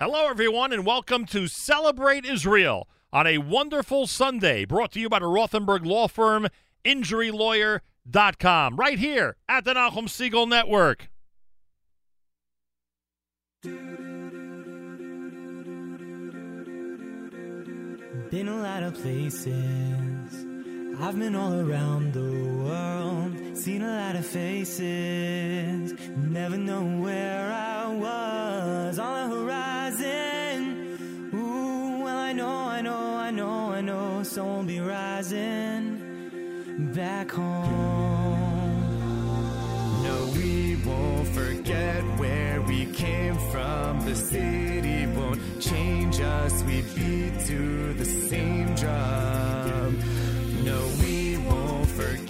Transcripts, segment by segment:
Hello, everyone, and welcome to Celebrate Israel on a wonderful Sunday, brought to you by the Rothenberg Law Firm, InjuryLawyer.com, right here at the Nachum Segal Network. Been a lot of places I've been all around the world, seen a lot of faces, never know where I was on the horizon. Ooh, well, I know, I know, I know, I know, soul be rising back home. No, we won't forget where we came from, the city won't change us, we beat to the same drum. No, we won't forget.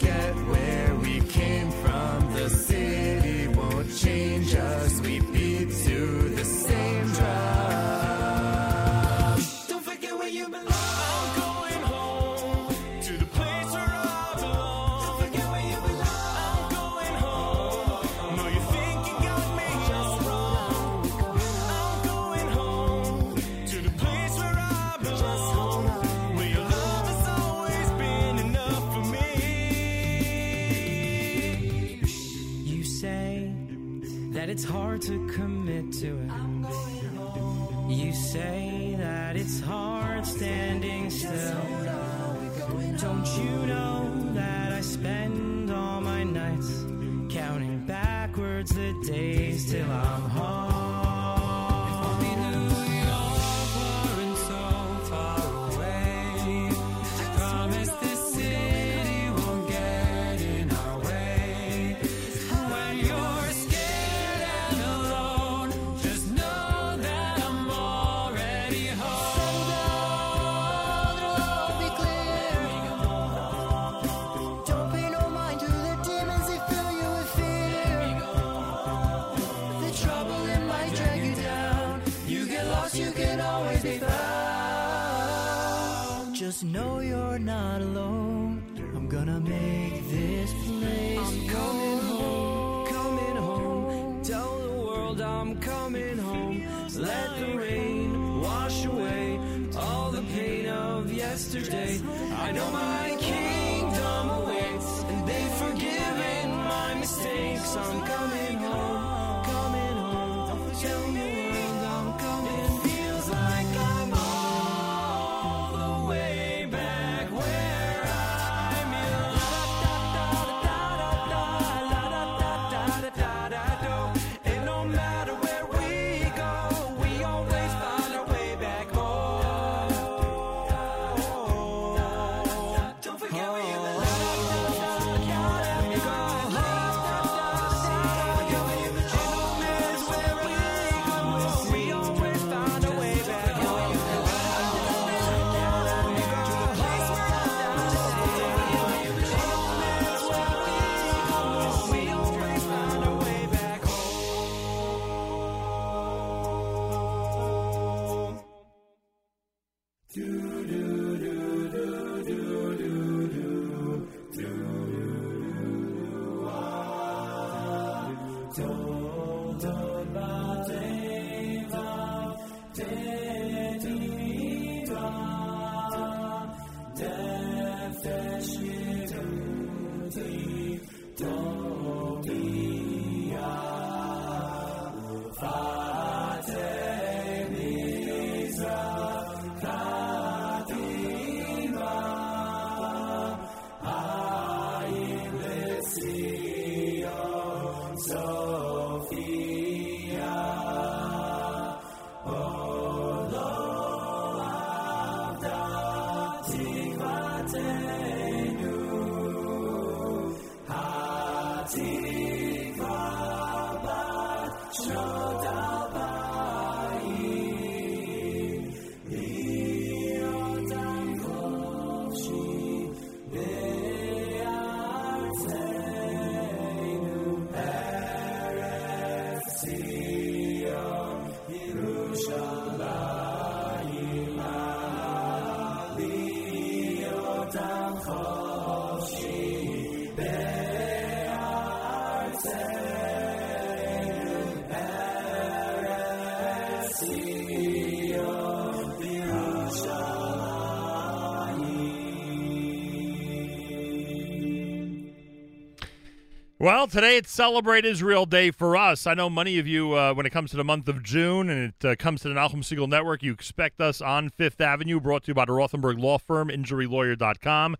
Well, today it's Celebrate Israel Day for us. I know many of you, uh, when it comes to the month of June and it uh, comes to the Nachum Segal Network, you expect us on Fifth Avenue, brought to you by the Rothenberg Law Firm, InjuryLawyer.com,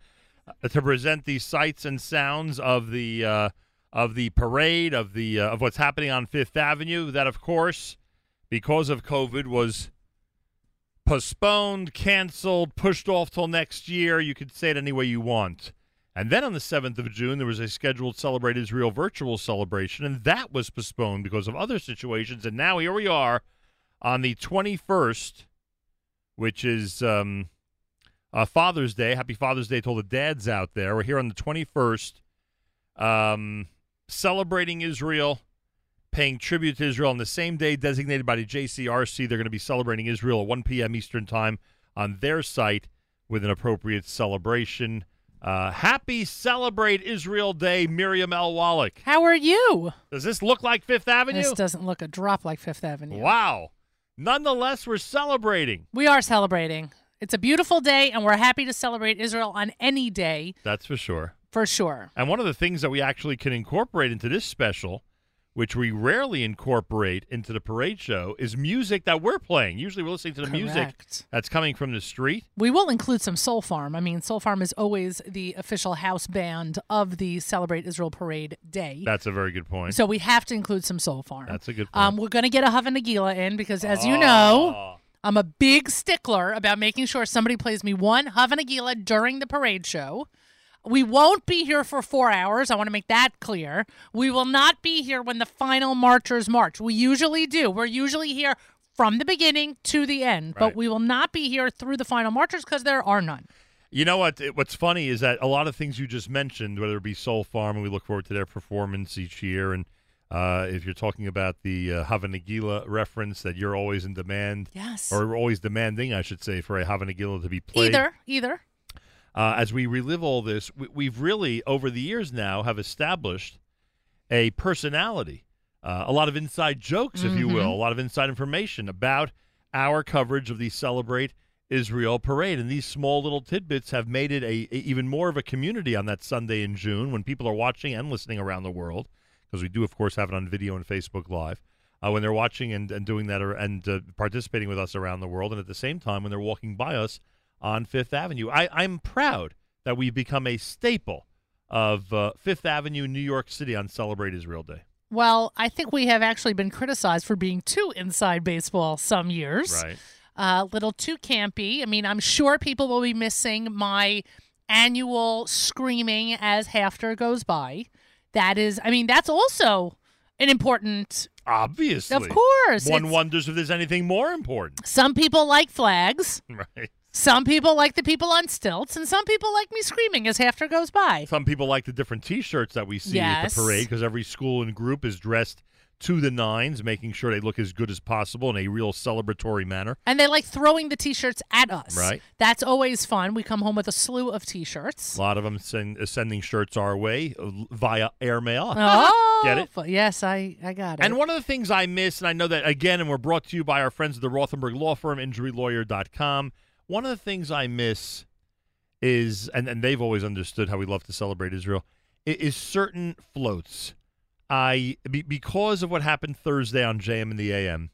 uh, to present the sights and sounds of the uh, of the parade of the uh, of what's happening on Fifth Avenue. That, of course, because of COVID, was postponed, canceled, pushed off till next year. You could say it any way you want. And then on the 7th of June, there was a scheduled Celebrate Israel virtual celebration, and that was postponed because of other situations. And now here we are on the 21st, which is um, uh, Father's Day. Happy Father's Day to all the dads out there. We're here on the 21st, um, celebrating Israel, paying tribute to Israel on the same day designated by the JCRC. They're going to be celebrating Israel at 1 p.m. Eastern Time on their site with an appropriate celebration. Uh, happy Celebrate Israel Day, Miriam L. Wallach. How are you? Does this look like Fifth Avenue? This doesn't look a drop like Fifth Avenue. Wow. Nonetheless, we're celebrating. We are celebrating. It's a beautiful day, and we're happy to celebrate Israel on any day That's for sure. for sure. And one of the things that we actually can incorporate into this special, which we rarely incorporate into the parade show, is music that we're playing. Usually we're listening to the music that's coming from the street. We will include some Soul Farm. I mean, Soul Farm is always the official house band of the Celebrate Israel Parade Day. That's a very good point. so we have to include some Soul Farm. That's a good point. Um, we're going to get a Hava Nagila in because, as you know, Oh. I'm a big stickler about making sure somebody plays me one Hava Nagila during the parade show. We won't be here for four hours. I want to make that clear. We will not be here when the final marchers march. We usually do. We're usually here from the beginning to the end, Right. but we will not be here through the final marchers because there are none. You know what? It- What's funny is that a lot of things you just mentioned, whether it be Soul Farm, and we look forward to their performance each year, and uh, if you're talking about the uh, Hava Nagila reference, that you're always in demand, Yes. or always demanding, I should say, for a Hava Nagila to be played. either, either. Uh, as we relive all this, we, we've really, over the years now, have established a personality, uh, a lot of inside jokes, if you will, a lot of inside information about our coverage of the Celebrate Israel parade. And these small little tidbits have made it a, a- even more of a community on that Sunday in June when people are watching and listening around the world, because we do, of course, have it on video and Facebook Live. Uh, when they're watching and, and doing that or, and uh, participating with us around the world, and at the same time when they're walking by us on Fifth Avenue. I, I'm proud that we've become a staple of uh, Fifth Avenue, New York City on Celebrate Israel Day. Well, I think we have actually been criticized for being too inside baseball some years. Right. a little too campy. I mean, I'm sure people will be missing my annual screaming as Hafter goes by. That is, I mean, that's also an important. Obviously. Of course, One wonders if there's anything more important. Some people like flags. Right. Some people like the people on stilts, and some people like me screaming as Hafter goes by. Some people like the different T-shirts that we see at the parade because every school and group is dressed to the nines, making sure they look as good as possible in a real celebratory manner. And they like throwing the t-shirts at us. Right. That's always fun. We come home with a slew of t-shirts. A lot of them send, uh, sending shirts our way uh, via airmail. Oh, Get it? Yes, I, I got it. And one of the things I miss, and I know that again, and we're brought to you by our friends at the Rothenberg Law Firm, injurylawyer.com. One of the things I miss is, and, and they've always understood how we love to celebrate Israel, is certain floats. I be, because of what happened Thursday on JM in the AM,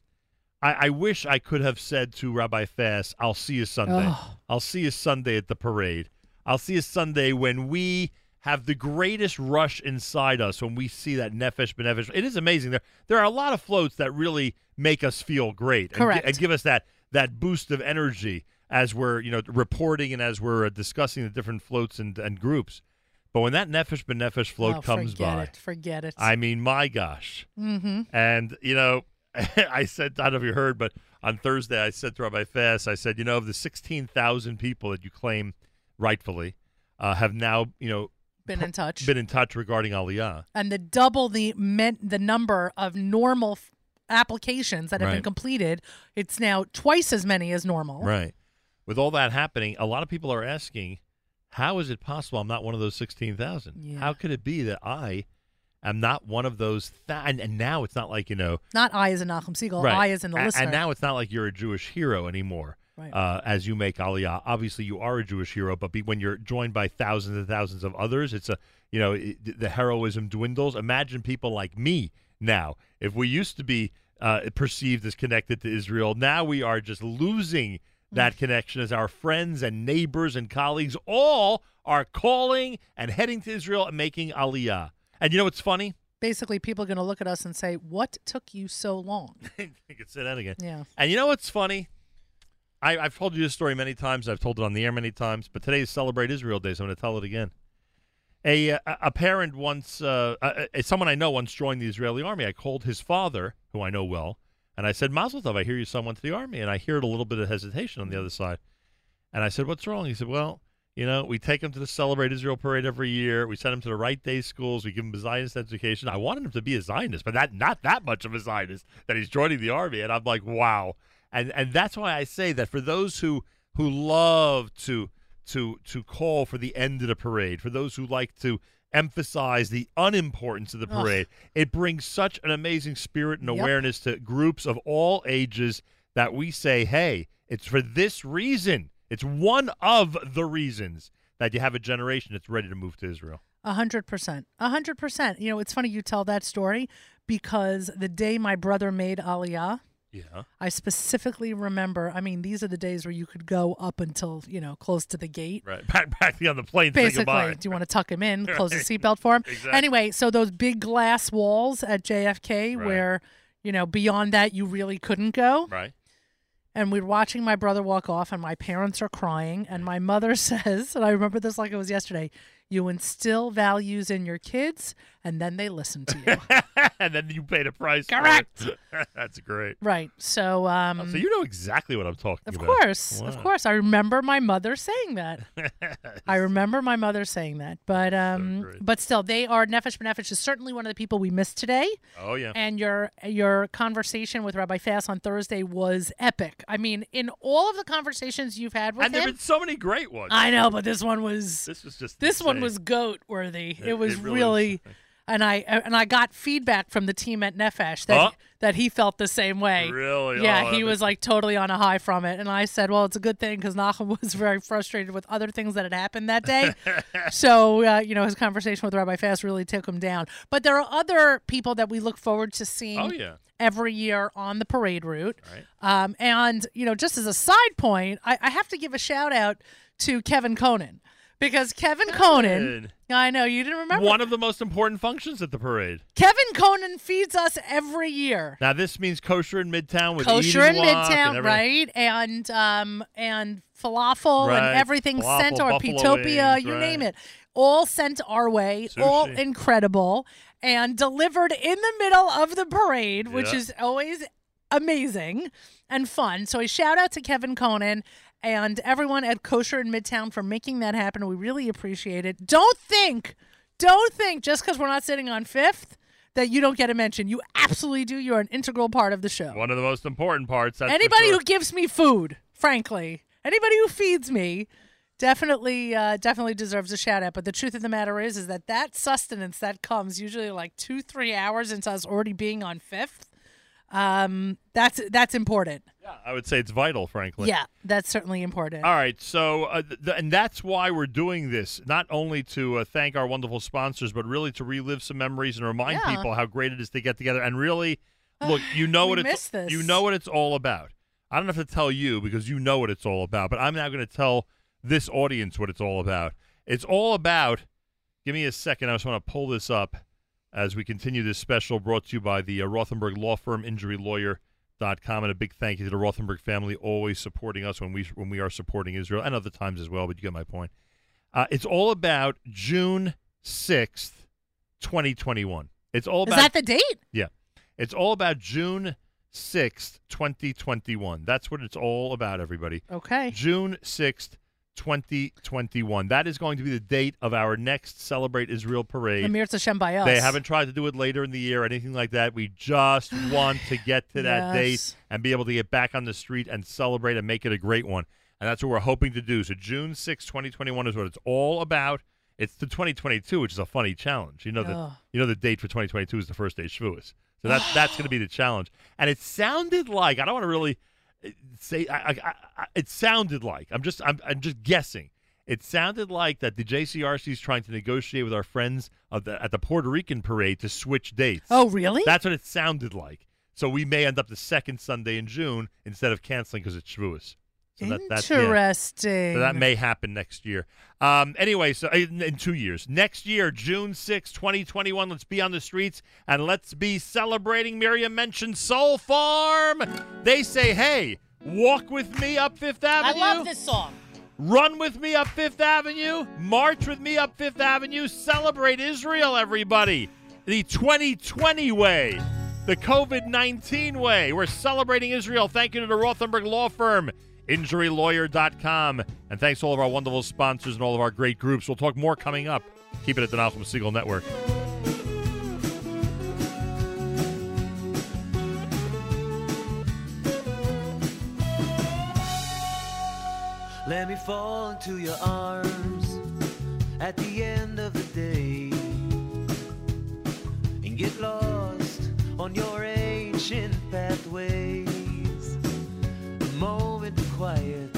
I, I wish I could have said to Rabbi Fass, "I'll see you Sunday. Oh. I'll see you Sunday at the parade. I'll see you Sunday when we have the greatest rush inside us when we see that Nefesh B'Nefesh. It is amazing. There there are a lot of floats that really make us feel great and, Correct. and give us that that boost of energy as we're you know reporting and as we're uh, discussing the different floats and, and groups. But when that Nefesh B'Nefesh float oh, comes forget by, it. Forget it. I mean, my gosh. mm-hmm. And, you know, I said, I don't know if you heard, but on Thursday I said to Rabbi Fass, I said, you know, of the 16,000 people that you claim rightfully uh, have now, you know, Been in touch. been in touch regarding Aliyah. and the double the meant the number of normal f- applications that have been completed. It's now twice as many as normal. Right. With all that happening, a lot of people are asking, how is it possible I'm not one of those 16,000? Yeah. How could it be that I am not one of those? Th- and, and now it's not like, you know, Not I as in Nachum Segal. Right. I as in the A- listener. And now it's not like you're a Jewish hero anymore. Right. uh, as you make Aliyah. Obviously, you are a Jewish hero, but be, when you're joined by thousands and thousands of others, it's a you know it, the heroism dwindles. Imagine people like me now. If we used to be uh, perceived as connected to Israel, now we are just losing that connection as our friends and neighbors and colleagues all are calling and heading to Israel and making Aliyah. And you know what's funny? Basically, people are going to look at us and say, "What took you so long?" I could say that again. Yeah. And you know what's funny? I, I've told you this story many times. I've told it on the air many times. But today is Celebrate Israel Day, so I'm going to tell it again. A uh, a parent once, uh, uh, uh, someone I know once joined the Israeli army. I called his father, who I know well, and I said, "Mazel tov, I hear your son went to the army." And I heard a little bit of hesitation on the other side. And I said, "What's wrong?" He said, "Well." You know, we take him to the Celebrate Israel parade every year. We send him to the right day schools. We give him a Zionist education. I wanted him to be a Zionist, but that not that much of a Zionist that he's joining the army. And I'm like, wow. And and that's why I say that for those who who love to to to call for the end of the parade, for those who like to emphasize the unimportance of the Ugh. parade, it brings such an amazing spirit and Yep. awareness to groups of all ages that we say, hey, it's for this reason. It's one of the reasons that you have a generation that's ready to move to Israel. A hundred percent. A hundred percent. You know, it's funny you tell that story because the day my brother made Aliyah, Yeah. I specifically remember. I mean, these are the days where you could go up until you know close to the gate. Right. Back back on the plane. Basically, do you want to tuck him in, close the seatbelt for him? Exactly. Anyway, so those big glass walls at JFK, Right. where you know beyond that you really couldn't go. Right. and we're watching my brother walk off and my parents are crying and my mother says and i remember this like it was yesterday you instill values in your kids and then they listen to you and then you paid a price. for Correct. it. That's great. right so um Oh, so you know exactly what I'm talking of about. Of course of course i remember my mother saying that i remember my mother saying that but um great. but still they are Nefesh B'Nefesh is certainly one of the people we missed today Oh yeah. and your your conversation with rabbi Fass on thursday was epic i mean in all of the conversations you've had with And there've been so many great ones. I know, but this one was this was just this one insane. Was goat worthy. It, It- was it really really, and I and I got feedback from the team at Nefesh that Huh? that he felt the same way. Really? Yeah, Oh, he was like totally on a high from it, and I said, "Well, it's a good thing because Nachum was very frustrated with other things that had happened that day." so uh, you know, his conversation with Rabbi Fass really took him down. But there are other people that we look forward to seeing Oh yeah. every year on the parade route. Right. Um, and you know, just as a side point, I, I have to give a shout out to Kevin Conan because Kevin Conan. I know you didn't remember. One of the most important functions at the parade. Kevin Conan feeds us every year. Now this means kosher in Midtown with Kosher in wok and Midtown, right? And um and falafel Right. and everything Falafel, sent or buffalo Petopia, wings, you right. name it. All sent our way, all incredible, and delivered in the middle of the parade, which Yeah. is always amazing and fun. So a shout out to Kevin Conan and everyone at Kosher in Midtown for making that happen. We really appreciate it. Don't think, don't think just because we're not sitting on fifth that you don't get a mention. You absolutely do. You're an integral part of the show. One of the most important parts. That's Anybody sure. who gives me food, frankly, anybody who feeds me, definitely, uh, definitely deserves a shout out. But the truth of the matter is, is that that sustenance that comes usually like two, three hours into us already being on fifth. Um, that's that's important. Yeah, I would say it's vital, frankly. Yeah, that's certainly important. All right, so uh, th- and that's why we're doing this, not only to uh, thank our wonderful sponsors, but really to relive some memories and remind Yeah. people how great it is to get together and really look. You know what it's this. you know what it's all about. I don't have to tell you because you know what it's all about, but I'm now going to tell this audience what it's all about. It's all about. Give me a second. I just want to pull this up as we continue this special brought to you by the uh, Rothenberg Law Firm, injury InjuryLawyer.com, and a big thank you to the Rothenberg family, always supporting us when we when we are supporting Israel and other times as well. But you get my point. Uh, it's all about June sixth, twenty twenty one. It's all is about that the date? yeah. It's all about June 6th, 2021. That's what it's all about, everybody. Okay. June 6th, 2021. That is going to be the date of our next Celebrate Israel parade. Amir Hashem by us. They haven't tried to do it later in the year or anything like that. We just want to get to that date and be able to get back on the street and celebrate and make it a great one. And that's what we're hoping to do. So June 6, 2021 is what it's all about. It's the 2022, which is a funny challenge. You know that you know the date for 2022 is the first day of Shavuos. So that's that's going to be the challenge. And it sounded like I don't want to really say I, I, I, it sounded like I'm just I'm, I'm just guessing. It sounded like that the JCRC is trying to negotiate with our friends of the, at the Puerto Rican parade to switch dates. Oh, really? That's what it sounded like. So we may end up the second Sunday in June instead of canceling because it's Shavuos. So that, that's, yeah. Interesting. So that may happen next year. Um, anyway, so in, in two years. Next year, June sixth, 2021, let's be on the streets and let's be celebrating. Miriam mentioned Soul Farm. They say, hey, walk with me up Fifth Avenue. I love this song. Run with me up Fifth Avenue. March with me up Fifth Avenue. Celebrate Israel, everybody. The 2020 way, the COVID 19 way. We're celebrating Israel. Thank you to the Rothenberg Law Firm, injurylawyer.com. And thanks to all of our wonderful sponsors and all of our great groups. We'll talk more coming up. Keep it at the Nachum Segal Network. Let me fall into your arms at the end of the day and get lost on your ancient pathways. Of quiet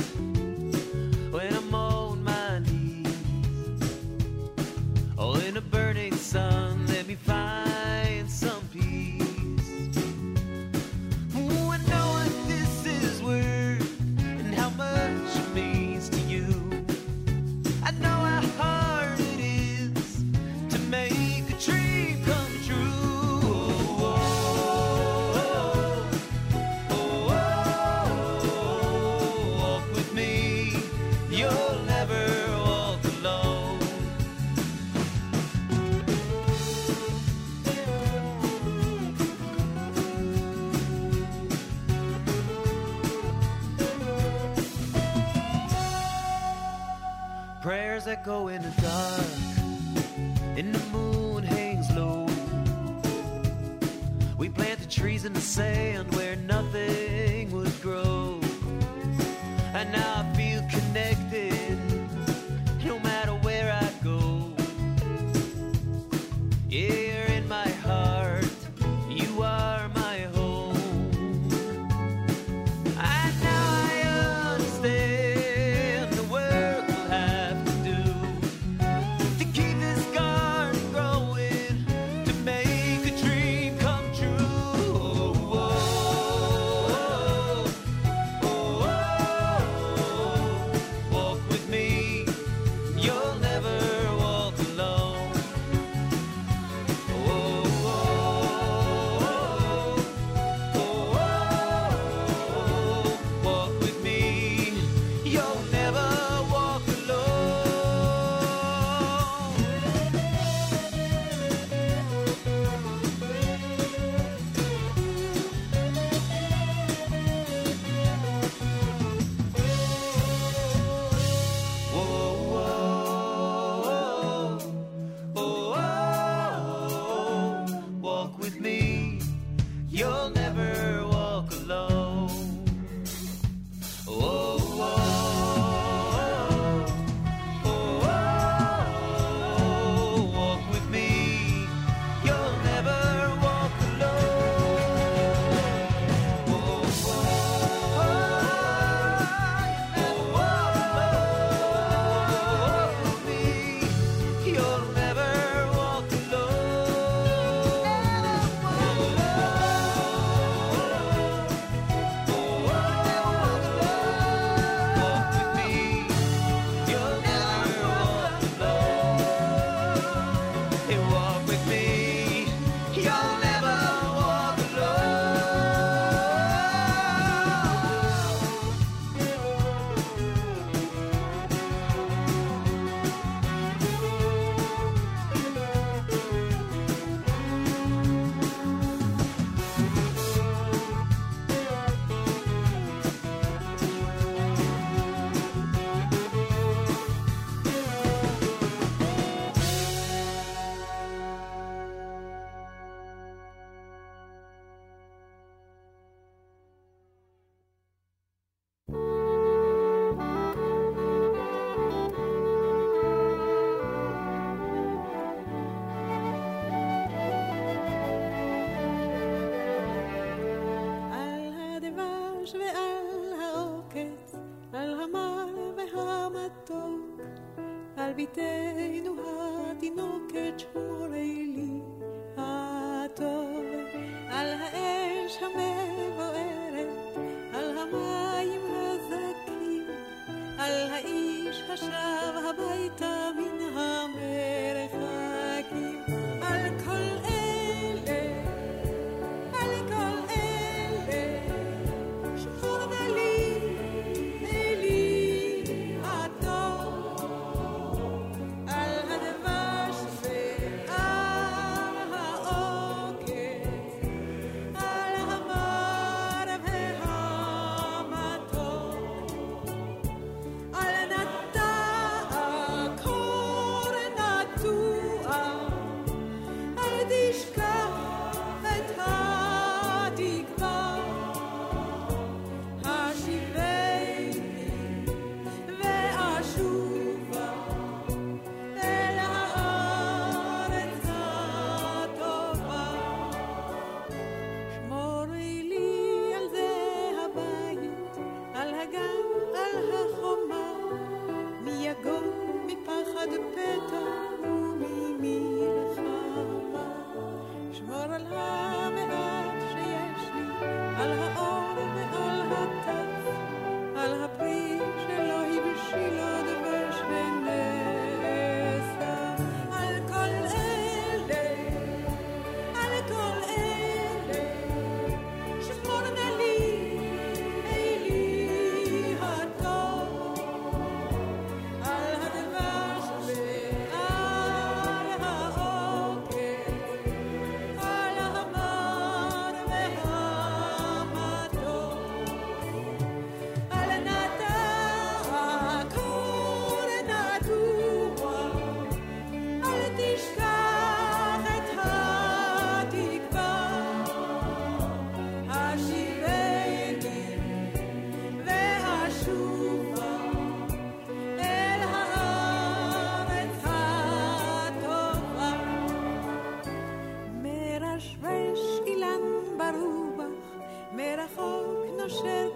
Echo in the dark, and the moon hangs low. We planted trees in the sand על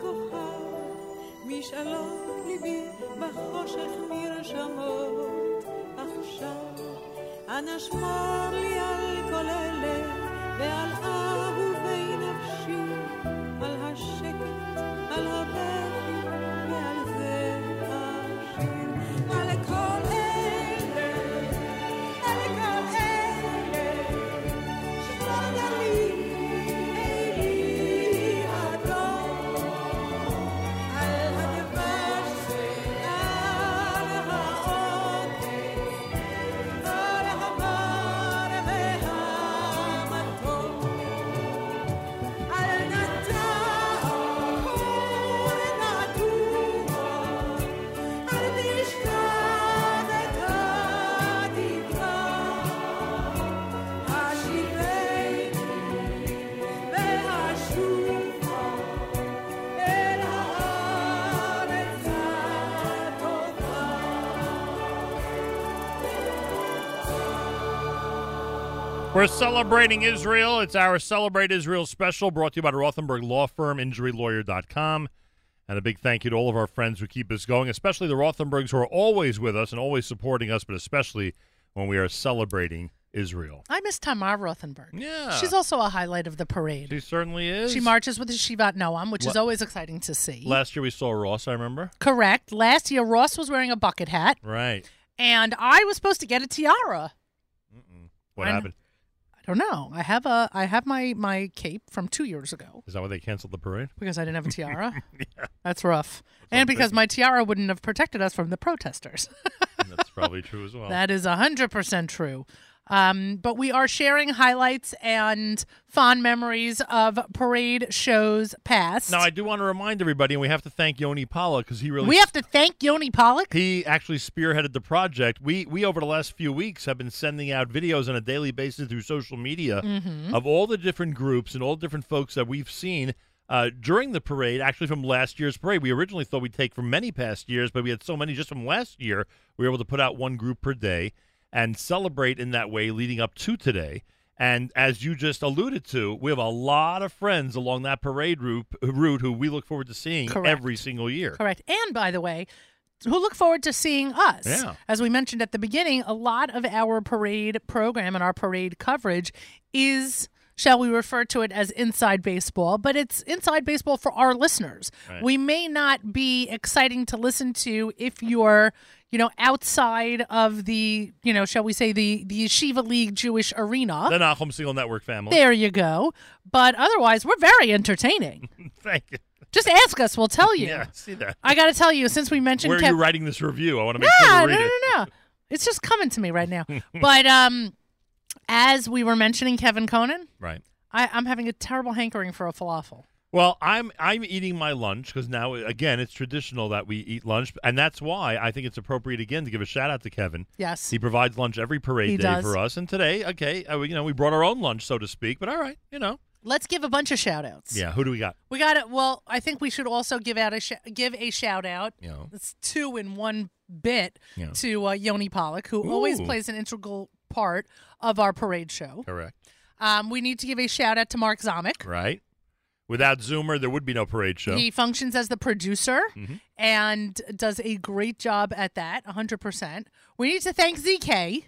כוכב, משאלות ליבי בחושך נרשמות עכשיו. אנא שמור לי על כל אלה ועל אהובי נפשי, על השקט, על הבכי We're celebrating Israel. It's our Celebrate Israel special brought to you by the Rothenberg Law Firm, injurylawyer.com. And a big thank you to all of our friends who keep us going, especially the Rothenbergs who are always with us and always supporting us, but especially when we are celebrating Israel. I miss Tamar Rothenberg. Yeah. She's also a highlight of the parade. She certainly is. She marches with the Yeshivat Noam, which is always exciting to see. Last year we saw Ross, I remember. Correct. Last year, Ross was wearing a bucket hat, Right. and I was supposed to get a tiara. What I happened? Don't know. I have a I have my my cape from two years ago Is that why they canceled the parade? because I didn't have a tiara. yeah, That's rough. and because my tiara wouldn't have protected us from the protesters. That's probably true as well. That is 100% true. Um, but we are sharing highlights and fond memories of parade shows past. now, I do want to remind everybody, and we have to thank Yoni Pollock because he really we have to thank Yoni Pollock. he actually spearheaded the project. We we over the last few weeks have been sending out videos on a daily basis through social media Mm-hmm. of all the different groups and all the different folks that we've seen uh, during the parade. Actually, from last year's parade, we originally thought we'd take from many past years, but we had so many just from last year. We were able to put out one group per day and celebrate in that way leading up to today. And as you just alluded to, we have a lot of friends along that parade route, route who we look forward to seeing Correct. every single year. Correct. And by the way, who look forward to seeing us. Yeah. As we mentioned at the beginning, a lot of our parade program and our parade coverage is, shall we refer to it as inside baseball, but it's inside baseball for our listeners. Right. We may not be exciting to listen to if you're, you know, outside of the, you know, shall we say the the Yeshiva League Jewish arena. The Nachum Segal Network family. there you go. But otherwise, we're very entertaining. Thank you. Just ask us, we'll tell you. Yeah, see that. I got to tell you, since we mentioned Where are Kev- you writing this review? I want to make no, sure no, to read no, it. no, no. It's just coming to me right now. but um, as we were mentioning Kevin Conan, Right. I, I'm having a terrible hankering for a falafel. Well, I'm I'm eating my lunch because now again it's traditional that we eat lunch, and that's why I think it's appropriate again to give a shout out to Kevin. Yes. He provides lunch every parade He day does. for us, and today, okay, uh, we- you know, we brought our own lunch, so to speak. But all right, you know, Let's give a bunch of shout outs. yeah. Who do we got? We got it. Well, I think we should also give out a sh- give a shout out. Know, It's two in one bit Yeah. to uh, Yoni Pollock, who always plays an integral part of our parade show. correct, Um, we need to give a shout out to Mark Zomick. right? Without Zoomer, there would be no parade show. He functions as the producer Mhm. and does a great job at that, 100%. We need to thank ZK.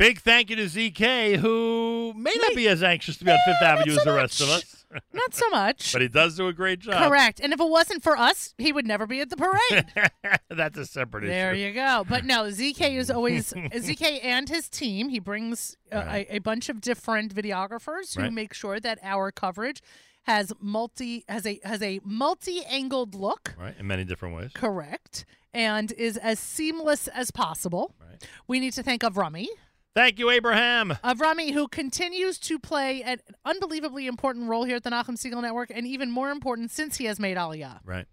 Big thank you to ZK, who may not be as anxious to be on Fifth Avenue so as the rest of us, Not so much. but he does do a great job. Correct. And if it wasn't for us, he would never be at the parade. That's a separate issue. there issue. you go. But no, ZK is always ZK and his team. He brings uh, Right. a, a bunch of different videographers who Right. make sure that our coverage has multi has a has a multi-angled look. Right, in many different ways. Correct. And is as seamless as possible. Right. We need to thank Avrami. Thank you, Abraham. Avrami, who continues to play an unbelievably important role here at the Nachum Segal Network, and even more important since he has made Aliyah. Right.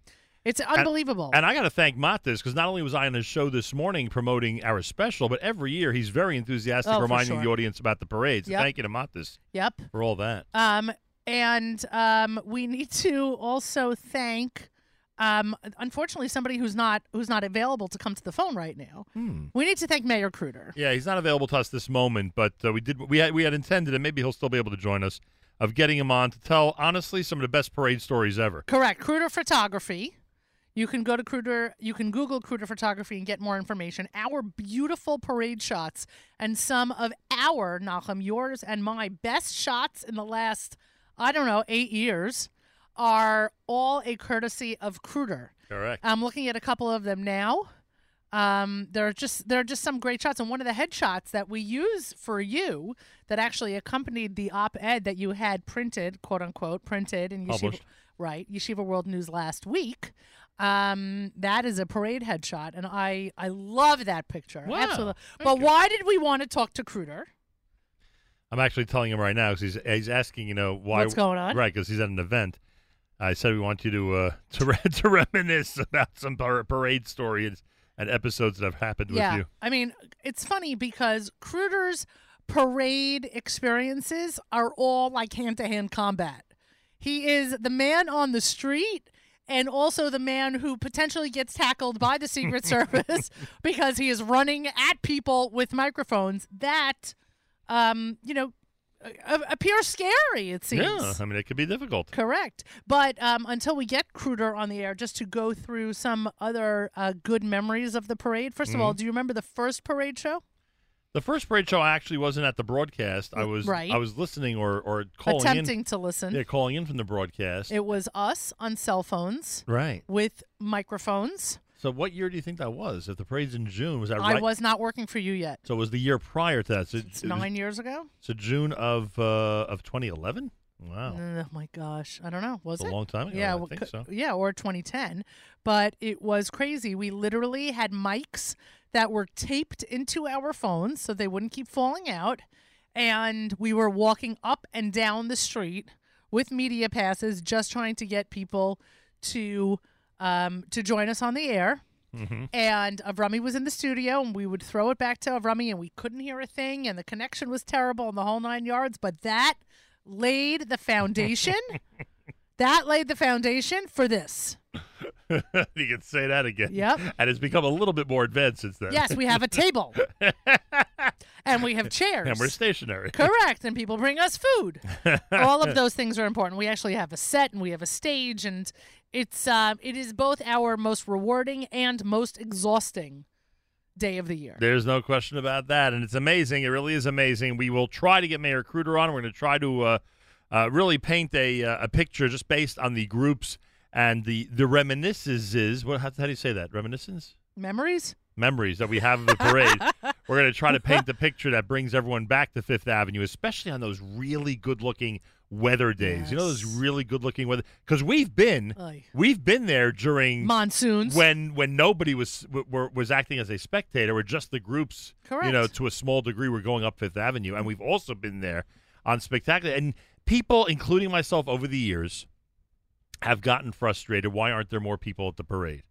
It's unbelievable. And I got to thank Matis because not only was I on his show this morning promoting our special, but every year he's very enthusiastic, Oh, reminding sure. the audience about the parade. So Yep. thank you to Matis yep. for all that. Um, and um, we need to also thank, um, unfortunately, somebody who's not who's not available to come to the phone right now. We need to thank Mayor Kruder. Yeah, he's not available to us this moment, but uh, we did we had we had intended, and maybe he'll still be able to join us, of getting him on to tell honestly some of the best parade stories ever. Correct. Kruder Photography. You can go to Kruder, you can Google Kruder Photography and get more information. Our beautiful parade shots and some of our, Nachum, yours and my best shots in the last, I don't know, eight years are all a courtesy of Kruder. Correct. I'm looking at a couple of them now. Um, there are just there are just some great shots, and one of the headshots that we use for you that actually accompanied the op-ed that you had printed, quote unquote, printed in Yeshiva, Published. right, Yeshiva World News last week. Um, that is a parade headshot, and I I love that picture. Wow. Absolutely. Thank But you. why did we want to talk to Kruder? I'm actually telling him right now because he's he's asking, you know, why What's going on? Right, because he's at an event. I said we want you to uh, to re- to reminisce about some par- parade stories and episodes that have happened yeah, with you. I mean, it's funny because Kruder's parade experiences are all like hand to hand combat. He is the man on the street and also the man who potentially gets tackled by the Secret Service because he is running at people with microphones that, um, you know, appear scary, it seems. Yeah, I mean it could be difficult. Correct. But um, until we get Kruder on the air, just to go through some other uh, good memories of the parade. 1st of all, Mm-hmm. do you remember the first parade show? The first parade show I actually wasn't at the broadcast. I was Right. I was listening or or calling Attempting in. to listen. Yeah, calling in from the broadcast. It was us on cell phones right. with microphones. So what year do you think that was? If the parade's in June, was that right? I was not working for you yet. So it was the year prior to that. So, It's it was- nine years ago. so June of uh, of 2011. Wow, Oh my gosh, I don't know. Was It's a long time ago. yeah, I well, so. yeah, or 2010. But it was crazy. We literally had mics that were taped into our phones so they wouldn't keep falling out, and we were walking up and down the street with media passes, just trying to get people to um, to join us on the air. Mm-hmm. And Avrami was in the studio, and we would throw it back to Avrami, and we couldn't hear a thing, and the connection was terrible, and the whole nine yards. But that laid the foundation. that laid the foundation for this. you can say that again. Yep. And it's become a little bit more advanced since then. Yes, we have a table. and we have chairs. and we're stationary. Correct, and people bring us food. All of those things are important. We actually have a set and we have a stage, and it's uh, it is both our most rewarding and most exhausting day of the year. There's no question about that, and it's amazing. It really is amazing. We will try to get Mayor Kruder on. We're going to try to uh, uh, really paint a uh, a picture just based on the groups and the the reminiscences. What how, how do you say that? Reminiscence. Memories? memories that we have of the parade. We're going to try to paint the picture that brings everyone back to Fifth Avenue, especially on those really good-looking weather days. You know those Yes. really good-looking weather because we've been Oy. we've been there during Monsoons. when when nobody was w- were, was acting as a spectator, or just the groups. You know, to a small degree, we're going up Fifth Avenue, and we've also been there on spectacular. And people, including myself, over the years, have gotten frustrated. Why aren't there more people at the parade?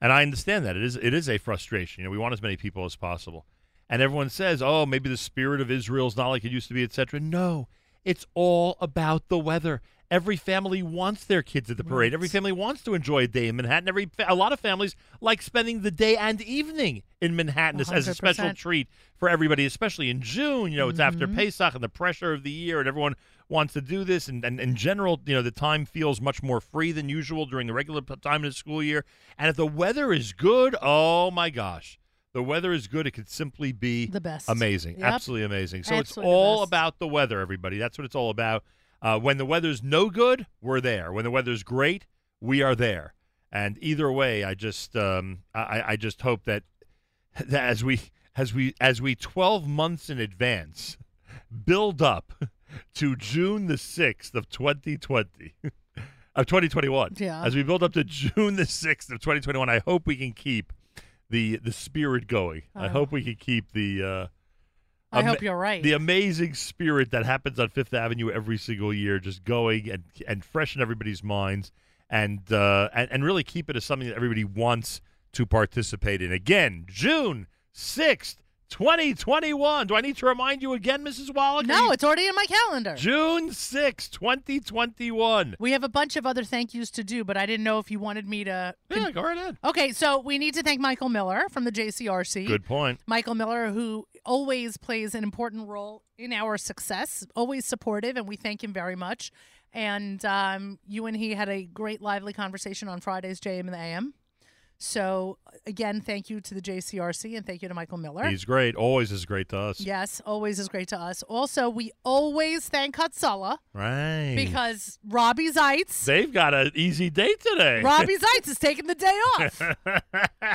And I understand that it is it is a frustration. You know, we want as many people as possible. And everyone says, "Oh, maybe the spirit of Israel is not like it used to be, etc." No, it's all about the weather. Every family wants their kids at the parade. Every family wants to enjoy a day in Manhattan. Every fa- a lot of families like spending the day and evening in Manhattan as, as a special treat for everybody, especially in June. You know, it's after Mm-hmm. Pesach and the pressure of the year, and everyone wants to do this. And, and in general, you know, the time feels much more free than usual during the regular time of the school year. And if the weather is good, oh my gosh, the weather is good. It could simply be The best. amazing, Yep. absolutely amazing. So it's Absolutely the all best. about the weather, everybody. That's what it's all about. Uh, when the weather's no good, we're there. When the weather's great, we are there. And either way, I just um, I, I just hope that, that as we as we as we twelve months in advance build up to June the sixth of twenty twenty. Of 2021. Yeah. As we build up to June the 6th of 2021, I hope we can keep the the spirit going. I Oh. hope we can keep the uh, I hope you're right. the amazing spirit that happens on Fifth Avenue every single year, just going and and freshen everybody's minds, and uh, and and really keep it as something that everybody wants to participate in. Again, June sixth, twenty twenty one. Do I need to remind you again, Mrs. Wallach? No, it's already in my calendar. June sixth, twenty twenty one. We have a bunch of other thank yous to do, but I didn't know if you wanted me to. Yeah, go right ahead. Okay, so we need to thank Michael Miller from the JCRC. Good point. Michael Miller, who always plays an important role in our success, always supportive, and we thank him very much. And um, you and he had a great, lively conversation on Friday's JM in the AM. So, again, thank you to the JCRC and thank you to Michael Miller. He's great. Always is great to us. yes, always is great to us. Also, we always thank Hatzalah Right. because Robbie Zeitz. they've got an easy day today. Robbie Zeitz is taking the day off.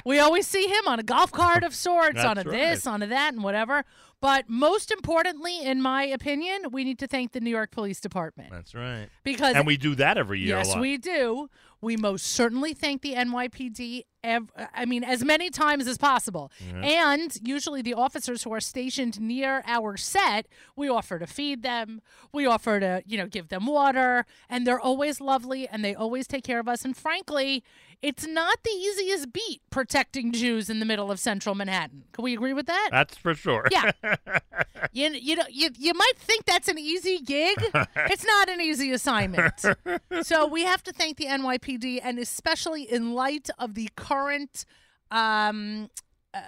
we always see him on a golf cart of sorts, on a That's this, on a that, and whatever. But most importantly, in my opinion, we need to thank the New York Police Department That's right. because And we do that every year. yes, we do. We most certainly thank the NYPD. Ev- I mean, as many times as possible. And usually, the officers who are stationed near our set, we offer to feed them. We offer to, you know, give them water, and they're always lovely, and they always take care of us. And frankly, it's not the easiest beat protecting Jews in the middle of central Manhattan. Can we agree with that? That's for sure. Yeah. you, you know you, you might think that's an easy gig. it's not an easy assignment. so we have to thank the NYPD and especially in light of the current um uh,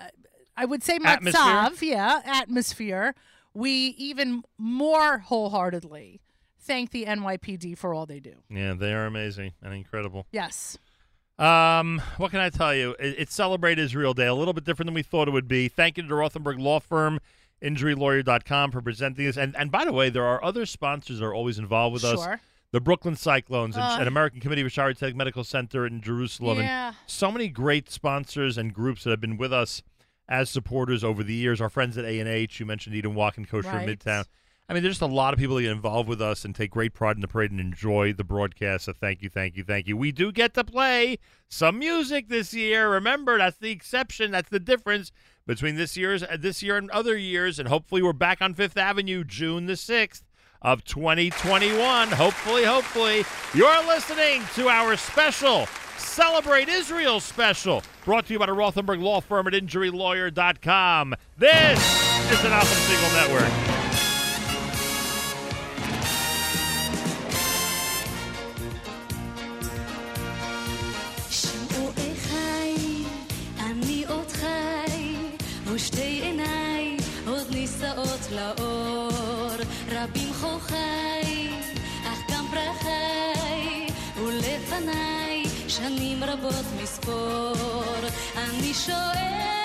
I would say Atmosphere? Yeah, atmosphere. We even more wholeheartedly thank the NYPD for all they do. Yeah, they are amazing and incredible. Yes. Um, what can I tell you? It, it's Celebrate Israel Day, a little bit different than we thought it would be. Thank you to the Rothenberg Law Firm, injurylawyer.com for presenting this. And and by the way, there are other sponsors that are always involved with us. The Brooklyn Cyclones, and Uh. an American Committee for Shaare Zedek Medical Center in Jerusalem, Yeah. and so many great sponsors and groups that have been with us as supporters over the years. Our friends at A and H, you mentioned Eden Wok and Kosher Right. in Midtown. I mean, there's just a lot of people that get involved with us and take great pride in the parade and enjoy the broadcast. So thank you, thank you, thank you. We do get to play some music this year. Remember, that's the exception. That's the difference between this year's this year and other years. And hopefully, we're back on Fifth Avenue June the sixth of 2021. Hopefully, hopefully, you're listening to our special Celebrate Israel special brought to you by the Rothenberg Law Firm at InjuryLawyer.com. This is a Nachum Segal Network. לאור רבות מספור. אני שואל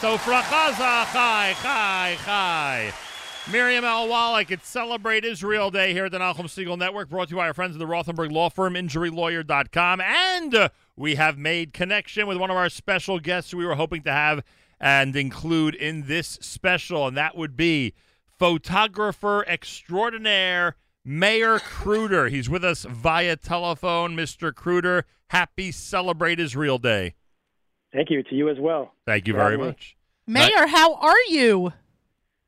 Ofra Haza. Chai, chai, chai. Miriam L. Wallach, it's Celebrate Israel Day here at the Nachum Segal Network, brought to you by our friends at the Rothenberg Law Firm, injurylawyer.com. And uh, we have made connection with one of our special guests we were hoping to have and include in this special, and that would be photographer extraordinaire Meir Kruter. He's with us via telephone. Mr. Kruter, happy Celebrate Israel Day. Thank you to you as well. Thank you very much. Meir, how are you?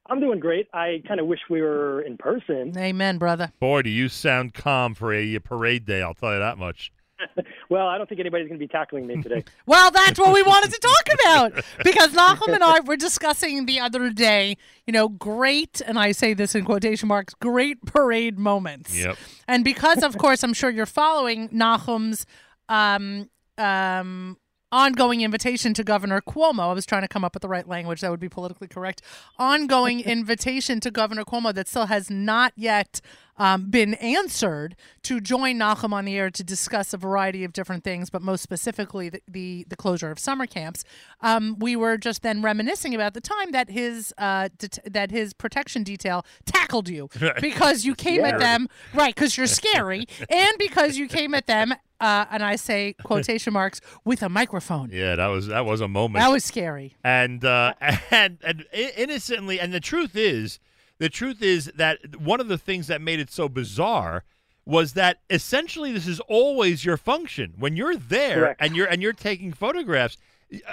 I'm doing great. I kind of wish we were in person. Amen, brother. Boy, do you sound calm for a parade day, I'll tell you that much. Well, I don't think anybody's going to be tackling me today. Well, that's what we wanted to talk about because Nachum and I were discussing the other day, you know, great, and I say this in quotation marks, great parade moments. Yep. And because, of course, I'm sure you're following Nachum's um, um, ongoing invitation to Governor Cuomo. I was trying to come up with the right language that would be politically correct. Ongoing invitation to Governor Cuomo that still has not yet um, been answered to join Nachum on the air to discuss a variety of different things, but most specifically the the, the closure of summer camps. Um, we were just then reminiscing about the time that his uh, det- that his protection detail tackled you because you came at them right because you're scary and because you came at them. Uh, and I say quotation marks with a microphone. Yeah, that was that was a moment. That was scary. and uh, and and innocently, and the truth is, the truth is that one of the things that made it so bizarre was that essentially this is always your function when you're there Correct. and you're and you're taking photographs.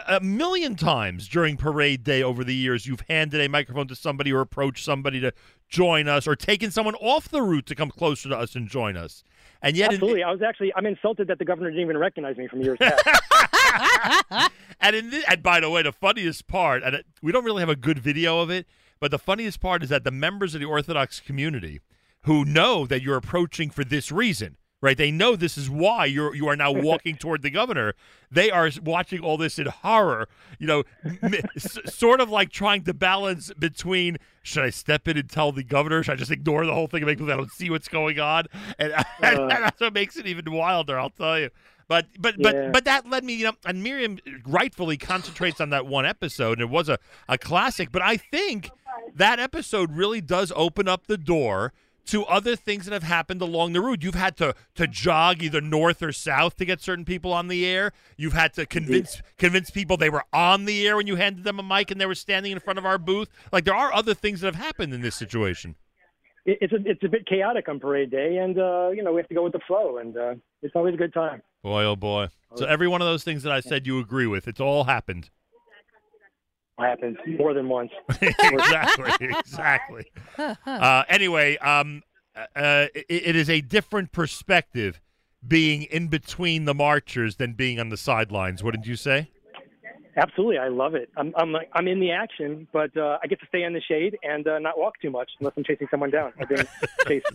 A million times during parade day over the years, you've handed a microphone to somebody or approached somebody to join us, or taken someone off the route to come closer to us and join us. And yet, in- Absolutely. I was actually I'm insulted that the governor didn't even recognize me from years past. and in and by the way, the funniest part, and it, we don't really have a good video of it, but the funniest part is that the members of the Orthodox community who know that you're approaching for this reason, right? They know this is why you're you are now walking toward the governor. They are watching all this in horror, you know, s- sort of like trying to balance between should I step in and tell the governor? Should I just ignore the whole thing and make people I don't see what's going on? And, and that's what makes it even wilder. I'll tell you. But but but but that led me, you know, and Miriam rightfully concentrates on that one episode, and it was a, a classic. But I think that episode really does open up the door to other things that have happened along the route. You've had to to jog either north or south to get certain people on the air. You've had to convince convince people they were on the air when you handed them a mic and they were standing in front of our booth. Like there are other things that have happened in this situation. It's a it's a bit chaotic on parade day, and uh, you know we have to go with the flow, and uh, it's always a good time. Boy, oh boy. So every one of those things that I said you agree with. It's all happened. Happens more than once. exactly, exactly. Uh, anyway, um, uh, it, it is a different perspective being in between the marchers than being on the sidelines. Wouldn't you say? Absolutely, I love it. I'm I'm like, I'm in the action, but uh, I get to stay in the shade and uh, not walk too much unless I'm chasing someone down or being chased.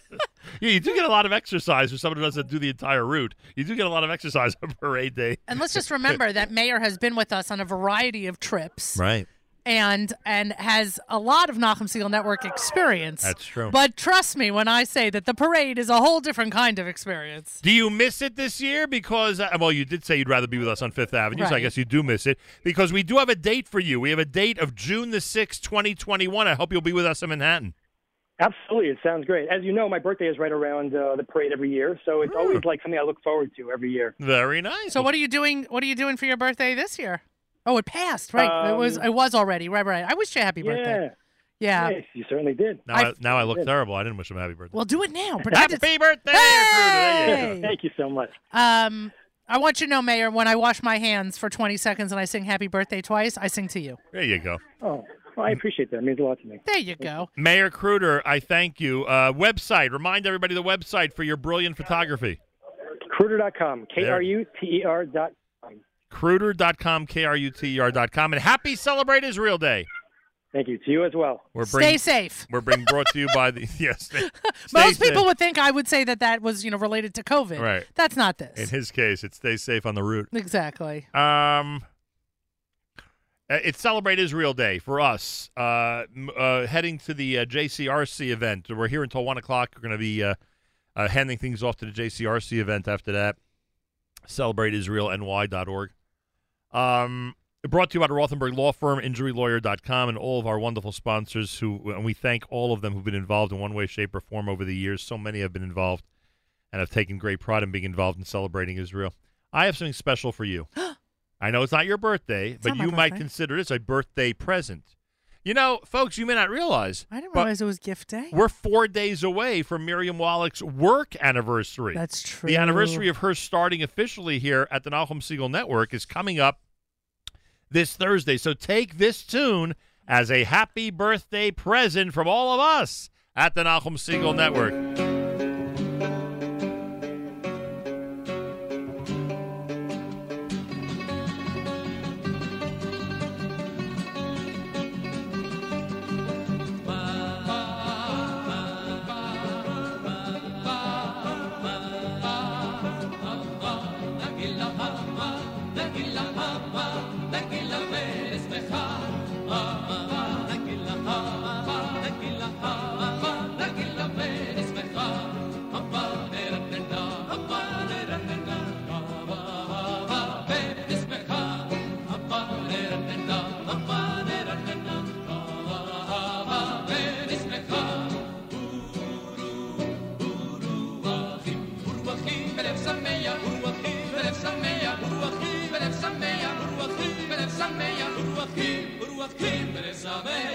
Yeah, you do get a lot of exercise for someone who doesn't do the entire route. You do get a lot of exercise on parade day. And let's just remember that Meir has been with us on a variety of trips. Right. And and has a lot of Nachum Segal Network experience. That's true. But trust me when I say that the parade is a whole different kind of experience. Do you miss it this year? Because uh, well, you did say you'd rather be with us on Fifth Avenue, so I guess you do miss it. Because we do have a date for you. We have a date of June the sixth, twenty twenty one. I hope you'll be with us in Manhattan. Absolutely, it sounds great. As you know, my birthday is right around uh, the parade every year, so it's always like something I look forward to every year. Very nice. So what are you doing? What are you doing for your birthday this year? Oh, it passed, right? it was Um, it was already, right? Right. I wish you a happy birthday. Yeah, Yeah. You certainly did. now, I, I- now I look terrible. I didn't wish him a happy birthday. Well, do it now. Happy birthday, Kruter. There. Hey! Thank you so much. Um, I want you to know, Meir, when I wash my hands for 20 seconds and I sing happy birthday twice, I sing to you. There you go. Oh, well, I appreciate that. It means a lot to me. There you go. Meir Kruter, I thank you. Uh, website. Remind everybody the website for your brilliant photography. Kruter.com. K R U T E R dot com. Kruter.com, K-R-U-T-E-R.com. And happy Celebrate Israel Day. Thank you. To you as well. We're Stay safe. We're being brought to you by the yes. stay- Most stay people safe. would think I would say that that was, you know, related to COVID. Right. That's not this. In his case, it's stay safe on the route. exactly. Um, uh, it's Celebrate Israel Day for us. Uh, uh, heading to the uh, JCRC event. We're here until one o'clock. We're going to be uh, uh, handing things off to the JCRC event after that. CelebrateIsraelNY.org. Um, brought to you by the Rothenberg Law Firm, InjuryLawyer.com, and all of our wonderful sponsors. Who and we thank all of them who've been involved in one way, shape, or form over the years. So many have been involved and have taken great pride in being involved in celebrating Israel. I have something special for you. I know it's not your birthday, but not my you might birthday. consider this a birthday present. You know, folks, you may not realize. I didn't realize it was gift day. We're four days away from Miriam Wallach's work anniversary. That's true. The anniversary of her starting officially here at the Nachum Segal Network is coming up this Thursday. So take this tune as a happy birthday present from all of us at the Nachum Segal Network. Bésame.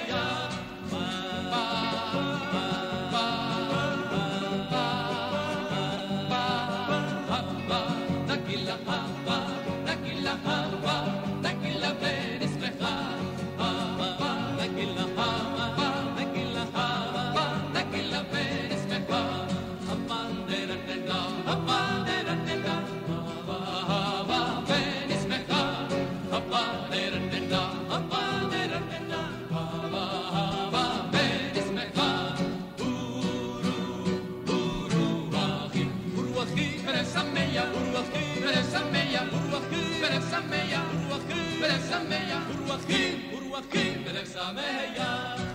ולשמח רוחי ולשמח רוחי ולשמח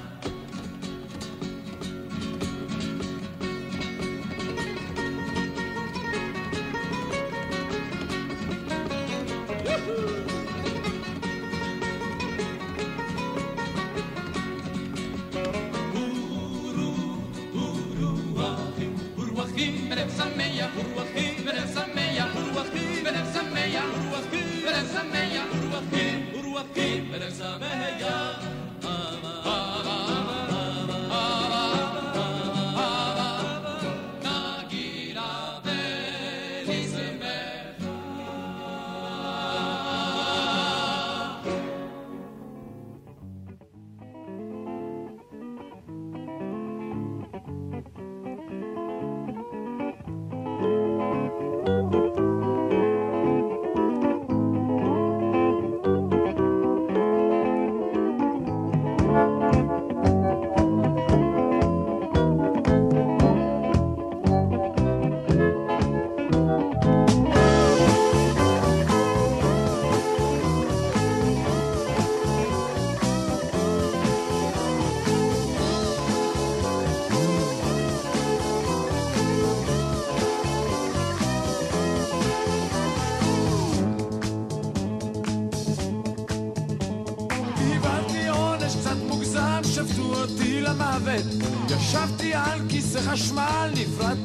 חשמל נפרד.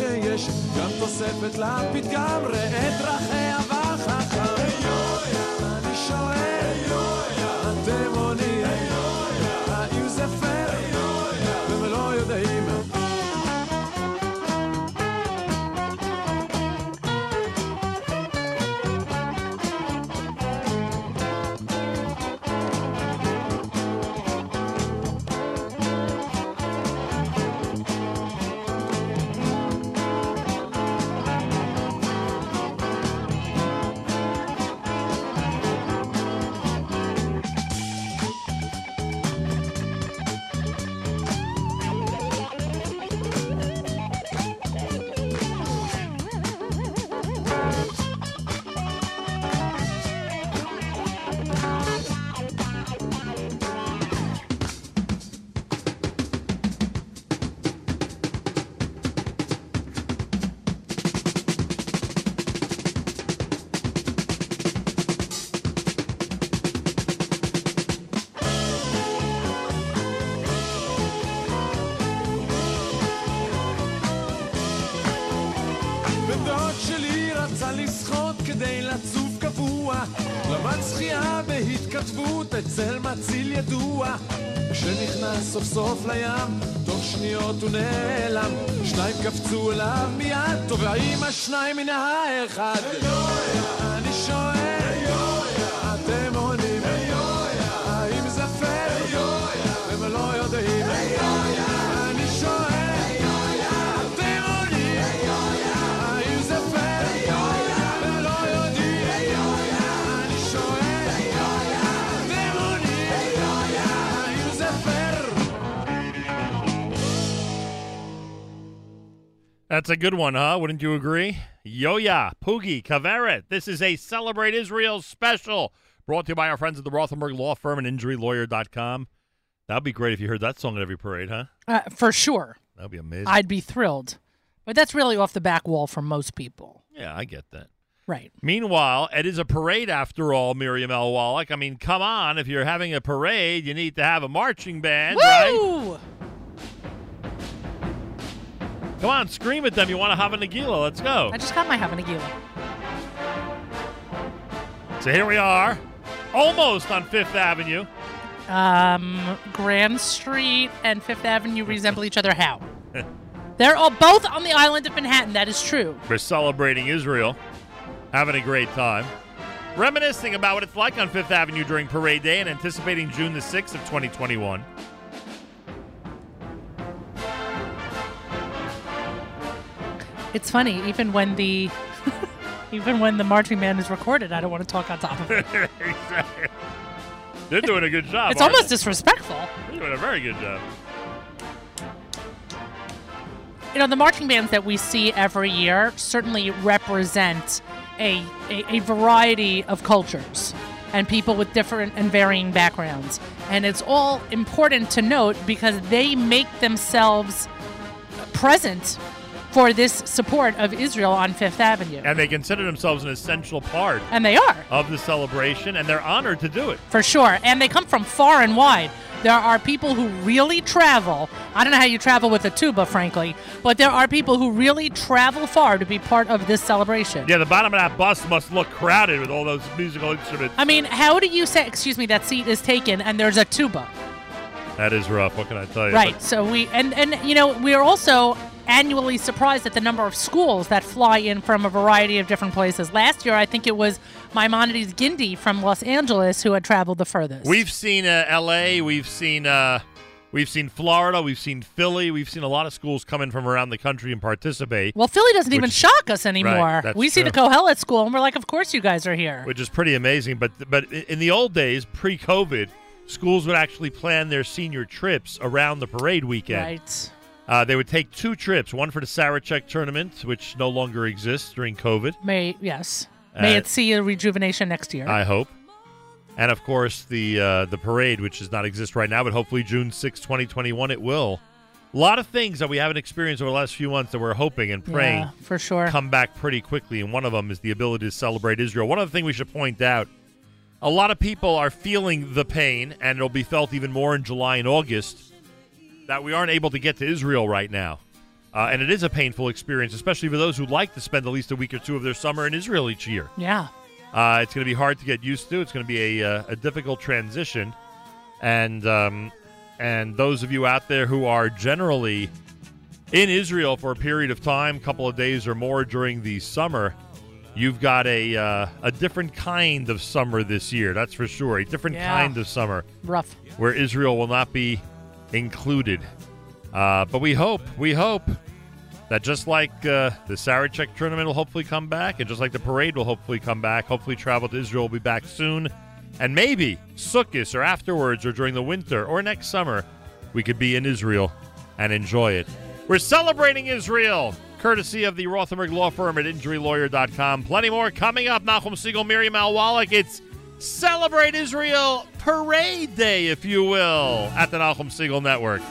שיש גם תוספת לפתגם, ראה את טובעים השניים מן האחד That's a good one, huh? Wouldn't you agree? Yoya, Poogie, Kaveret. This is a Celebrate Israel special brought to you by our friends at the Rothenberg Law Firm and InjuryLawyer.com. That'd be great if you heard that song at every parade, huh? Uh, for sure. That'd be amazing. I'd be thrilled. But that's really off the back wall for most people. yeah, I get that. Right. Meanwhile, it is a parade after all, Miriam L. Wallach. I mean, come on. If you're having a parade, you need to have a marching band, right? Come on, scream at them. You want to Hava Nagila. Let's go. I just got my Hava Nagila. So here we are, almost on Fifth Avenue. Um, Grand Street and Fifth Avenue resemble each other. How? They're all both on the island of Manhattan. That is true. We're celebrating Israel, having a great time, reminiscing about what it's like on Fifth Avenue during Parade Day and anticipating June the 6th of 2021. It's funny, even when the even when the marching band is recorded, I don't want to talk on top of it. Exactly. They're doing a good job. It's almost they? disrespectful. They're doing a very good job. You know, the marching bands that we see every year certainly represent a, a, a variety of cultures and people with different and varying backgrounds. And it's all important to note because they make themselves present for this support of Israel on Fifth Avenue. And they consider themselves an essential part And they are. of the celebration, and they're honored to do it. For sure. And they come from far and wide. There are people who really travel. I don't know how you travel with a tuba, frankly, but there are people who really travel far to be part of this celebration. Yeah, the bottom of that bus must look crowded with all those musical instruments. I mean, how do you say, excuse me, that seat is taken and there's a tuba? That is rough. What can I tell you? Right. So we, and, and, you know, we are also annually surprised at the number of schools that fly in from a variety of different places. Last year, I think it was Maimonides Gindi from Los Angeles who had traveled the furthest. We've seen uh, L.A. We've seen uh, we've seen Florida. We've seen Philly. We've seen a lot of schools coming from around the country and participate, Well, Philly doesn't even shock us anymore. that's we see the. Kohelet school and we're like, of course you guys are here. which is pretty amazing. But but in the old days, pre-COVID, schools would actually plan their senior trips around the parade weekend. Right. Uh, they would take two trips: one for the Sarachek tournament, which no longer exists during COVID. May yes. May Uh, it see a rejuvenation next year. I hope. And of course, the uh, the parade, which does not exist right now, but hopefully June 6, 2021, it will. A lot of things that we haven't experienced over the last few months that we're hoping and praying yeah, for sure. come back pretty quickly. And one of them is the ability to celebrate Israel. One other thing we should point out a lot of people are feeling the pain, and it'll be felt even more in July and August, that we aren't able to get to Israel right now. Uh, and it is a painful experience, especially for those who like to spend at least a week or two of their summer in Israel each year. yeah. Uh, it's going to be hard to get used to. It's going to be a, uh, a difficult transition, and um, and those of you out there who are generally in Israel for a period of time, a couple of days or more during the summer, you've got a uh, a different kind of summer this year. That's for sure. A different Yeah. kind of summer Rough. where Israel will not be included. Uh, but we hope, we hope that just like uh, the Sarachek tournament will hopefully come back, and just like the parade will hopefully come back, hopefully travel to Israel will be back soon. And maybe Sukkot or afterwards or during the winter or next summer, we could be in Israel and enjoy it. We're celebrating Israel, courtesy of the Rothenberg Law Firm at InjuryLawyer.com. Plenty more coming up. Nachum Segal, Miriam L. Wallach. It's Celebrate Israel Parade Day, if you will, at the Nachum Segal Network.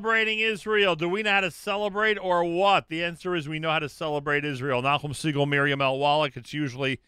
Celebrating Israel. Do we know how to celebrate or what? The answer is we know how to celebrate Israel. Nachum Segal, Miriam L. Wallach. It's usually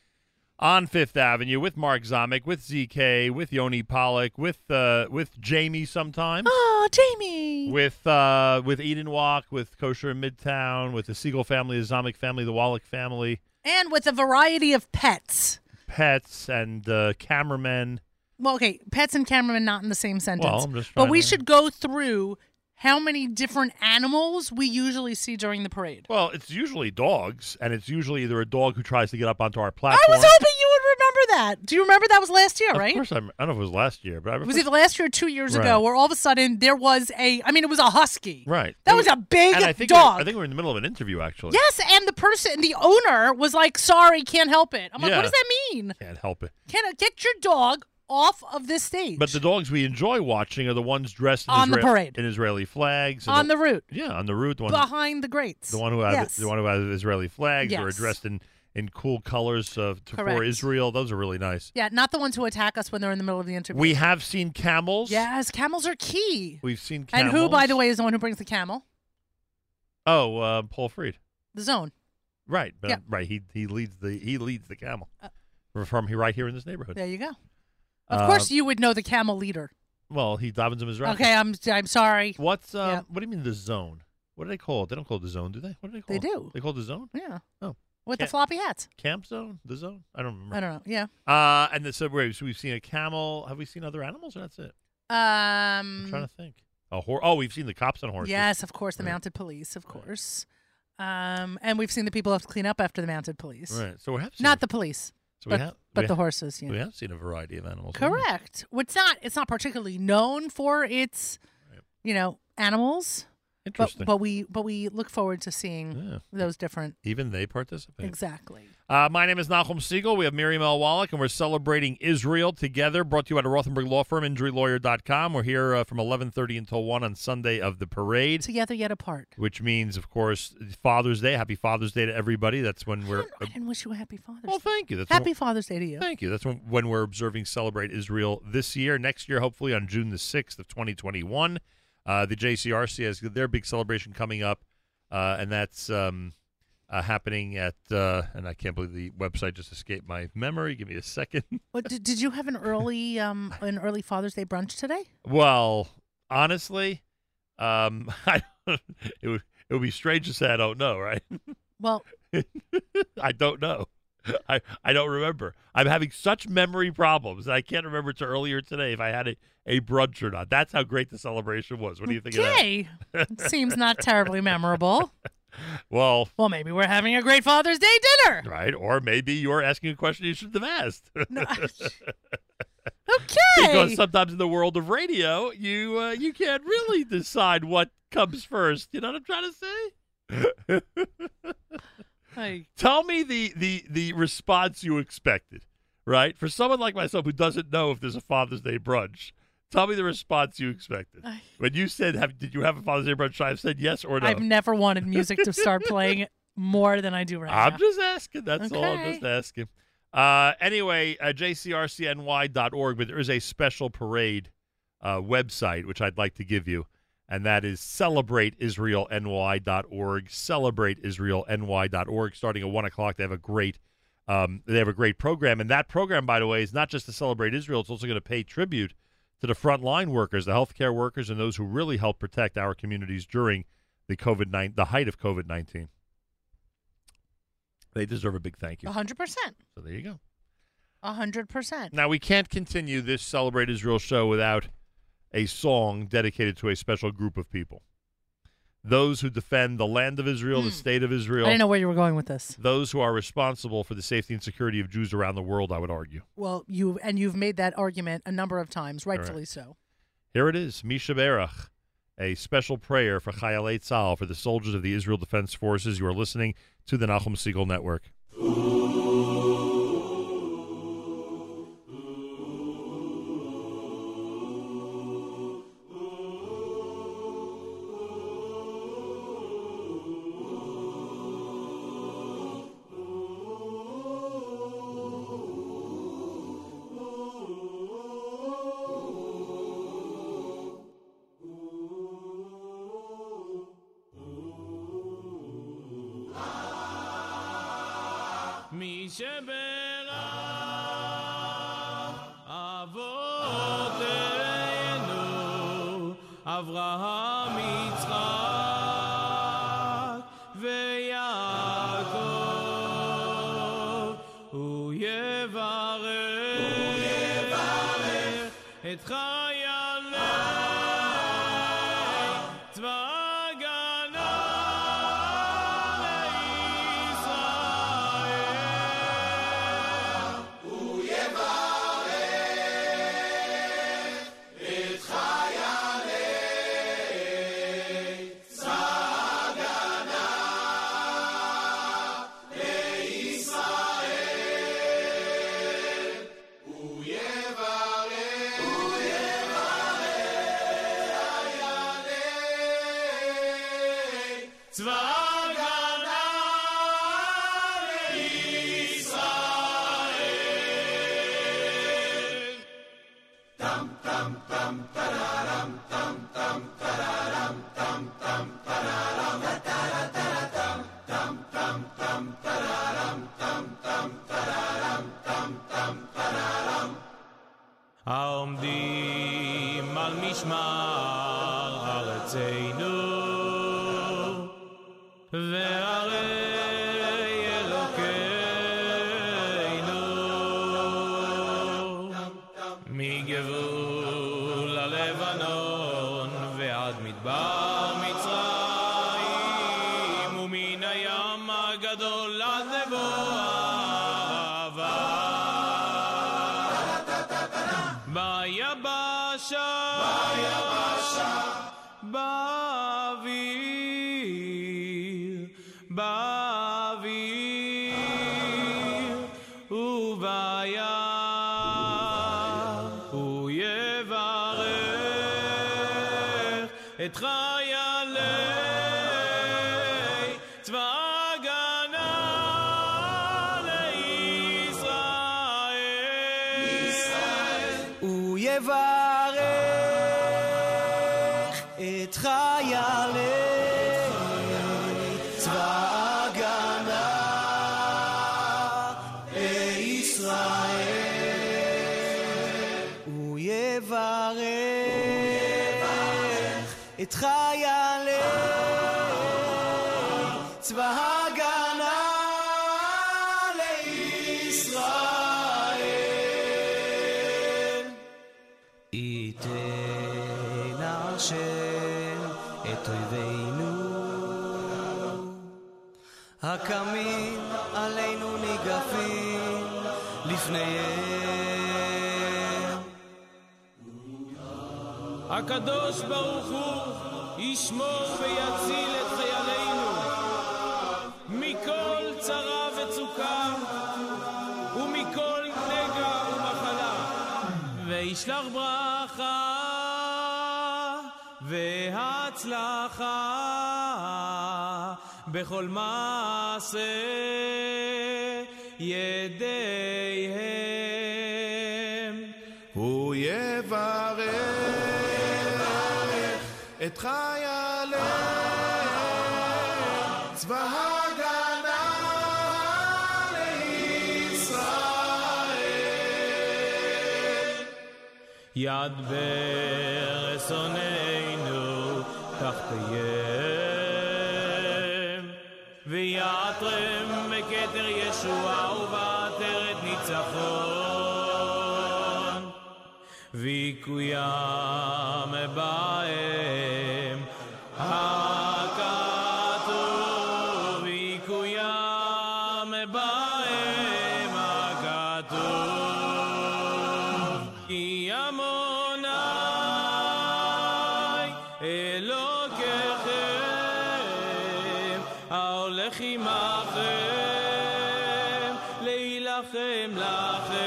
on Fifth Avenue with Mark Zomick, with ZK, with Yoni Pollock, with uh, with Jamie sometimes. Oh, Jamie. With uh, with Eden Wok, with Kosher in Midtown, with the Segal family, the Zomick family, the Wallach family, And with a variety of pets. pets, and uh, cameramen. Well, okay, pets and cameramen not in the same sentence. Well, I'm just but we to- should go through how many different animals we usually see during the parade. Well, it's usually dogs, and it's usually either a dog who tries to get up onto our platform. I was hoping you would remember that. Do you remember that was last year, right? Of course, I'm, I don't know if it was last year, but I It was either last year or two years ago, where all of a sudden there was a. I mean, it was a husky. right. That It was a big and I think dog. I think we were in the middle of an interview, actually. Yes, and the person, the owner, was like, "Sorry, can't help it." I'm like, Yeah. "What does that mean? Can't help it. Can get your dog off of this stage?" But the dogs we enjoy watching are the ones dressed in, On the parade. in Israeli flags. on the route yeah, on the route, the one, behind the grates, the one who has yes. the one who has Israeli flags or are Yes. dressed in in cool colors uh, to, for Israel. Those are really nice. yeah, not the ones who attack us when they're in the middle of the interview. We have seen camels. yes, camels are key. We've seen And who, by the way, is the one who brings the camel? Oh, uh, Paul Freed. The zone. Right, but, Yeah. right. He he leads the he leads the camel Uh, from right here in this neighborhood. There you go. Of Uh, course, you would know the camel leader. Well, he davens him Mizrahi. Okay, I'm I'm sorry. What's um, Yeah. what do you mean the zone? What do they call it? They don't call it the zone, do they? What do they call They it? do. They call it the zone? Yeah. Oh. With the floppy hats. Camp zone? The zone? I don't remember. I don't know. Yeah. Uh, and the, wait, so we've seen a camel. Have we seen other animals? Or that's it. I'm Um. trying to think. A hor- Oh, we've seen the cops on horses. Yes, of course, the Right. mounted police, of course. Um, and we've seen the people have to clean up after the mounted police. Right. So we have seen Not the police, So but, we have, but we the ha- horses. Yeah. We have seen a variety of animals. Correct. It's not. It's not particularly known for its, you know, animals. But, Interesting. but we but we look forward to seeing Yeah. those different. Even they participate. Exactly. Uh, my name is Nachum Segal. We have Miriam L. Wallach, and we're celebrating Israel together. Brought to you by the Rothenberg Law Firm, InjuryLawyer.com. We're here uh, from 11.30 until 1 on Sunday of the parade, Together yet apart. which means, of course, Father's Day. Happy Father's Day to everybody. That's when we're... I didn't wish you a happy Father's well, Day. thank you. That's Happy Father's Day to you. Thank you. That's when, when we're observing Celebrate Israel this year. Next year, hopefully on June the 6th of 2021. Uh, the JCRC has their big celebration coming up, uh, and that's um, uh, happening at, uh, and I can't believe the website just escaped my memory. Give me a second. What, did, did you have an early um an early Father's Day brunch today? Well, honestly, um, I, it would it would be strange to say I don't know, right? Well, I don't know. I, I don't remember. I'm having such memory problems that I can't remember to earlier today if I had a, a brunch or not. That's how great the celebration was. What do you think of that? okay. Seems not terribly memorable. Well, Well, maybe we're having a great Father's Day dinner. right. Or maybe you're asking a question you shouldn't have asked. No. Okay. Because sometimes in the world of radio, you uh, you can't really decide what comes first. You know what I'm trying to say? Hey, Tell me the the the response you expected, right? For someone like myself who doesn't know if there's a Father's Day brunch, tell me the response you expected. When you said, have, "Did you have a Father's Day brunch?" I've said yes or no. I've never wanted music to start playing more than I do right now. I'm just asking. That's all. I'm just asking. Uh, anyway, uh, jcrcny.org, but there is a special parade uh, website which I'd like to give you, and that is celebrateisraelny.org. Celebrateisraelny.org. Starting at one o'clock, they have a great. Um, they have a great program, and that program, by the way, is not just to celebrate Israel. It's also going to pay tribute to the frontline workers, the healthcare workers, and those who really help protect our communities during the COVID nine, the height of COVID nineteen. They deserve a big thank you. A hundred percent. So there you go. A hundred percent. Now we can't continue this Celebrate Israel show without a song dedicated to a special group of people. Those who defend the land of Israel, the Hmm. state of Israel. I didn't know where you were going with this. those who are responsible for the safety and security of Jews around the world, I would argue. Well, you and you've made that argument a number of times, rightfully so. Here it is, Mi Sheberach, a special prayer for Chayalei Tzahal, for the soldiers of the Israel Defense Forces. You are listening to the Nachum Segal Network. מדבר ישמור ויציל את חיילינו מכל צרה וצוקה ומכל נגע ומחלה. וישלח ברכה והצלחה בכל מעשה ידיהם. הוא יברך את חיילינו ידבר אסוננו, כך תהיה. ויעטרם בכתר ישועה ובעטרת ניצחון. ויקוים הולך עמכם, להילחם לכם,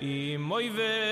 עם אויבי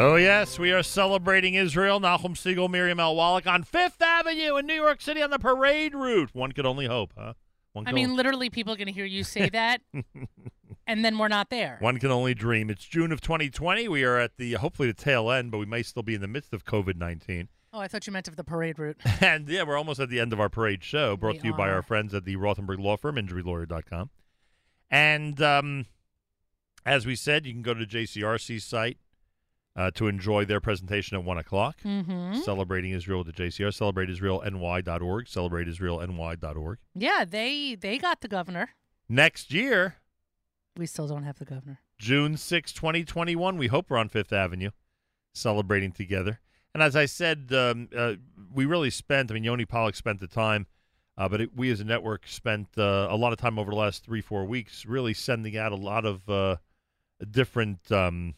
Oh, yes, we are celebrating Israel. Nachum Segal, Miriam L. Wallach on Fifth Avenue in New York City on the parade route. One could only hope, huh? One I mean, only- literally, people are going to hear you say that, and then we're not there. One can only dream. It's June of 2020. We are at the hopefully the tail end, but we may still be in the midst of COVID 19. Oh, I thought you meant of the parade route. And yeah, we're almost at the end of our parade show, brought We to you by our friends at the Rothenberg Law Firm, injurylawyer.com. And um, as we said, you can go to the JCRC site uh, to enjoy their presentation at 1 o'clock. Mm-hmm. Celebrating Israel with the JCR, celebrateisraelny.org, celebrateisraelny.org. Yeah, they they got the governor. Next year, We still don't have the governor. June 6, 2021, we hope we're on Fifth Avenue celebrating together. And as I said, um, uh, we really spent, I mean, Yoni Pollock spent the time, uh, but it, we as a network spent uh, a lot of time over the last three, four weeks really sending out a lot of uh, different um,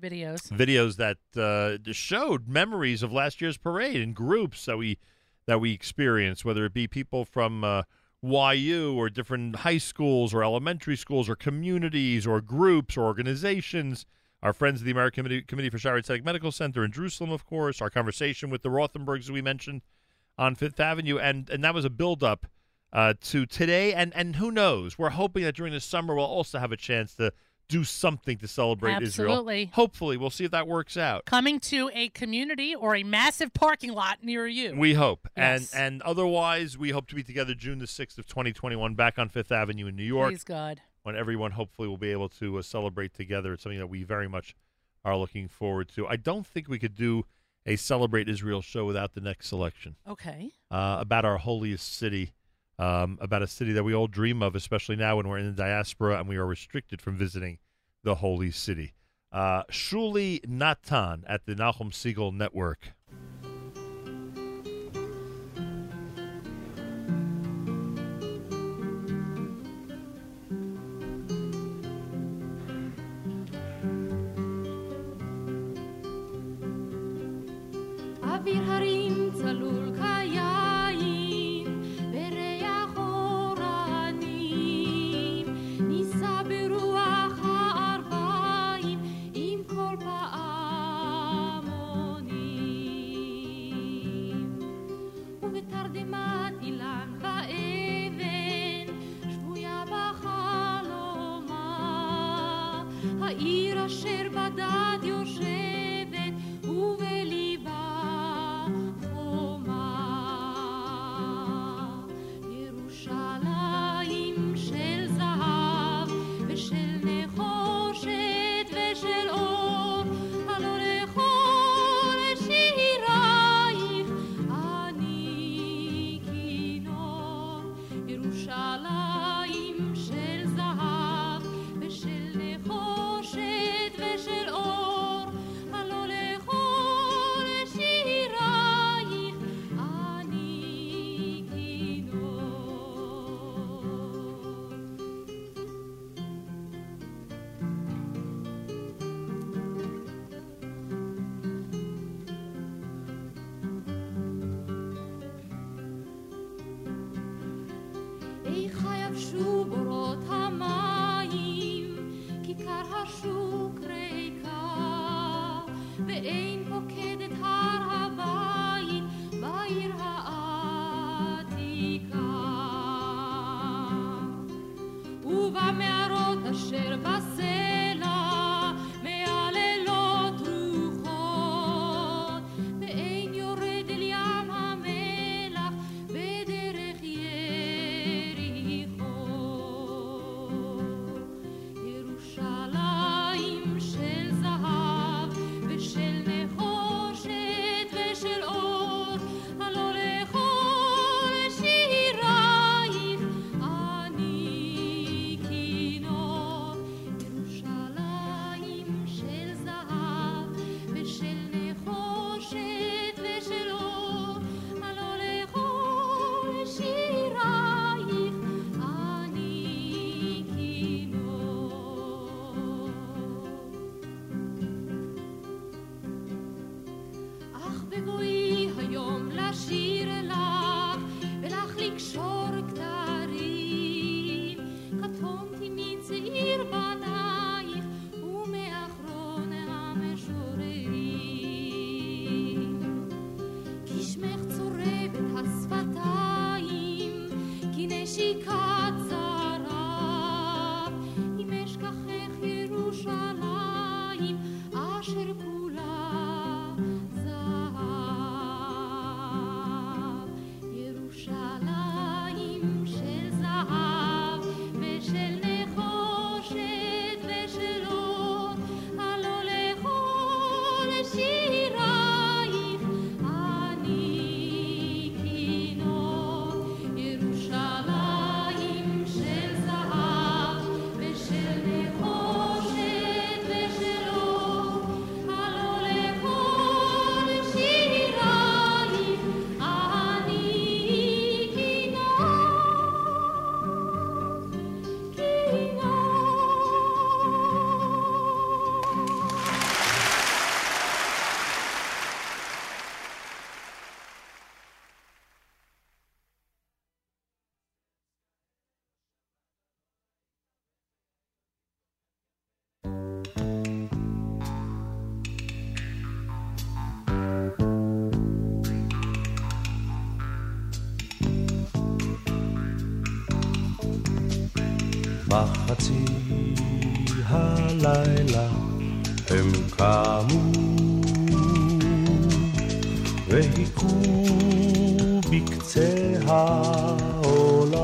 Videos. videos that uh, showed memories of last year's parade and groups that we that we experienced, whether it be people from uh, YU or different high schools or elementary schools or communities or groups or organizations. Our friends of the American Committee, Committee for Shaare Zedek Medical Center in Jerusalem, of course. Our conversation with the Rothenbergs we mentioned on Fifth Avenue, and and that was a build up uh, to today. And and who knows? We're hoping that during the summer we'll also have a chance to do something to celebrate Israel. Absolutely. Hopefully, we'll see if that works out. Coming to a community or a massive parking lot near you. We hope, Yes. and and otherwise, we hope to be together June the sixth of twenty twenty one, back on Fifth Avenue in New York, Please God. when everyone hopefully will be able to uh, celebrate together. It's something that we very much are looking forward to. I don't think we could do a celebrate Israel show without the next selection Okay. uh, about our holiest city, um, about a city that we all dream of, especially now when we're in the diaspora and we are restricted from visiting the holy city. Uh, Shuli Natan at the Nachum Segal Network. Avir Hari אשר בדד בחצי הלילה הם קמו והיכו בקצה העולם.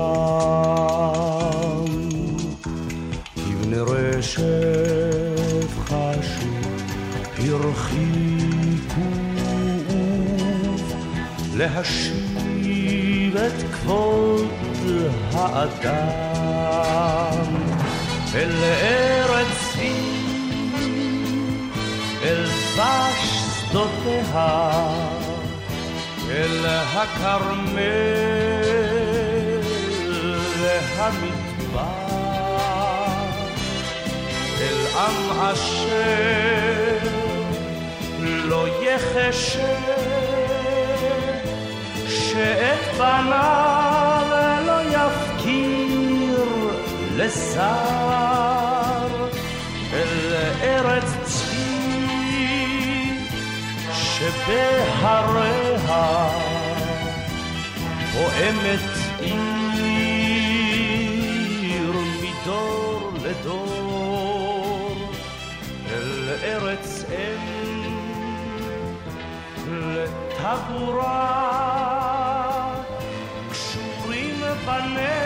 כבני רשף חשו הרחיקו להשיב את כבוד האדם שדותיה, אל הכרמל והמדבר, אל עם אשר לא יחשב שאת בניו לא יפקיר לשר אל ארץ שבהריה פועמת עיר מדור לדור אל ארץ אם לטבורה קשורים בניה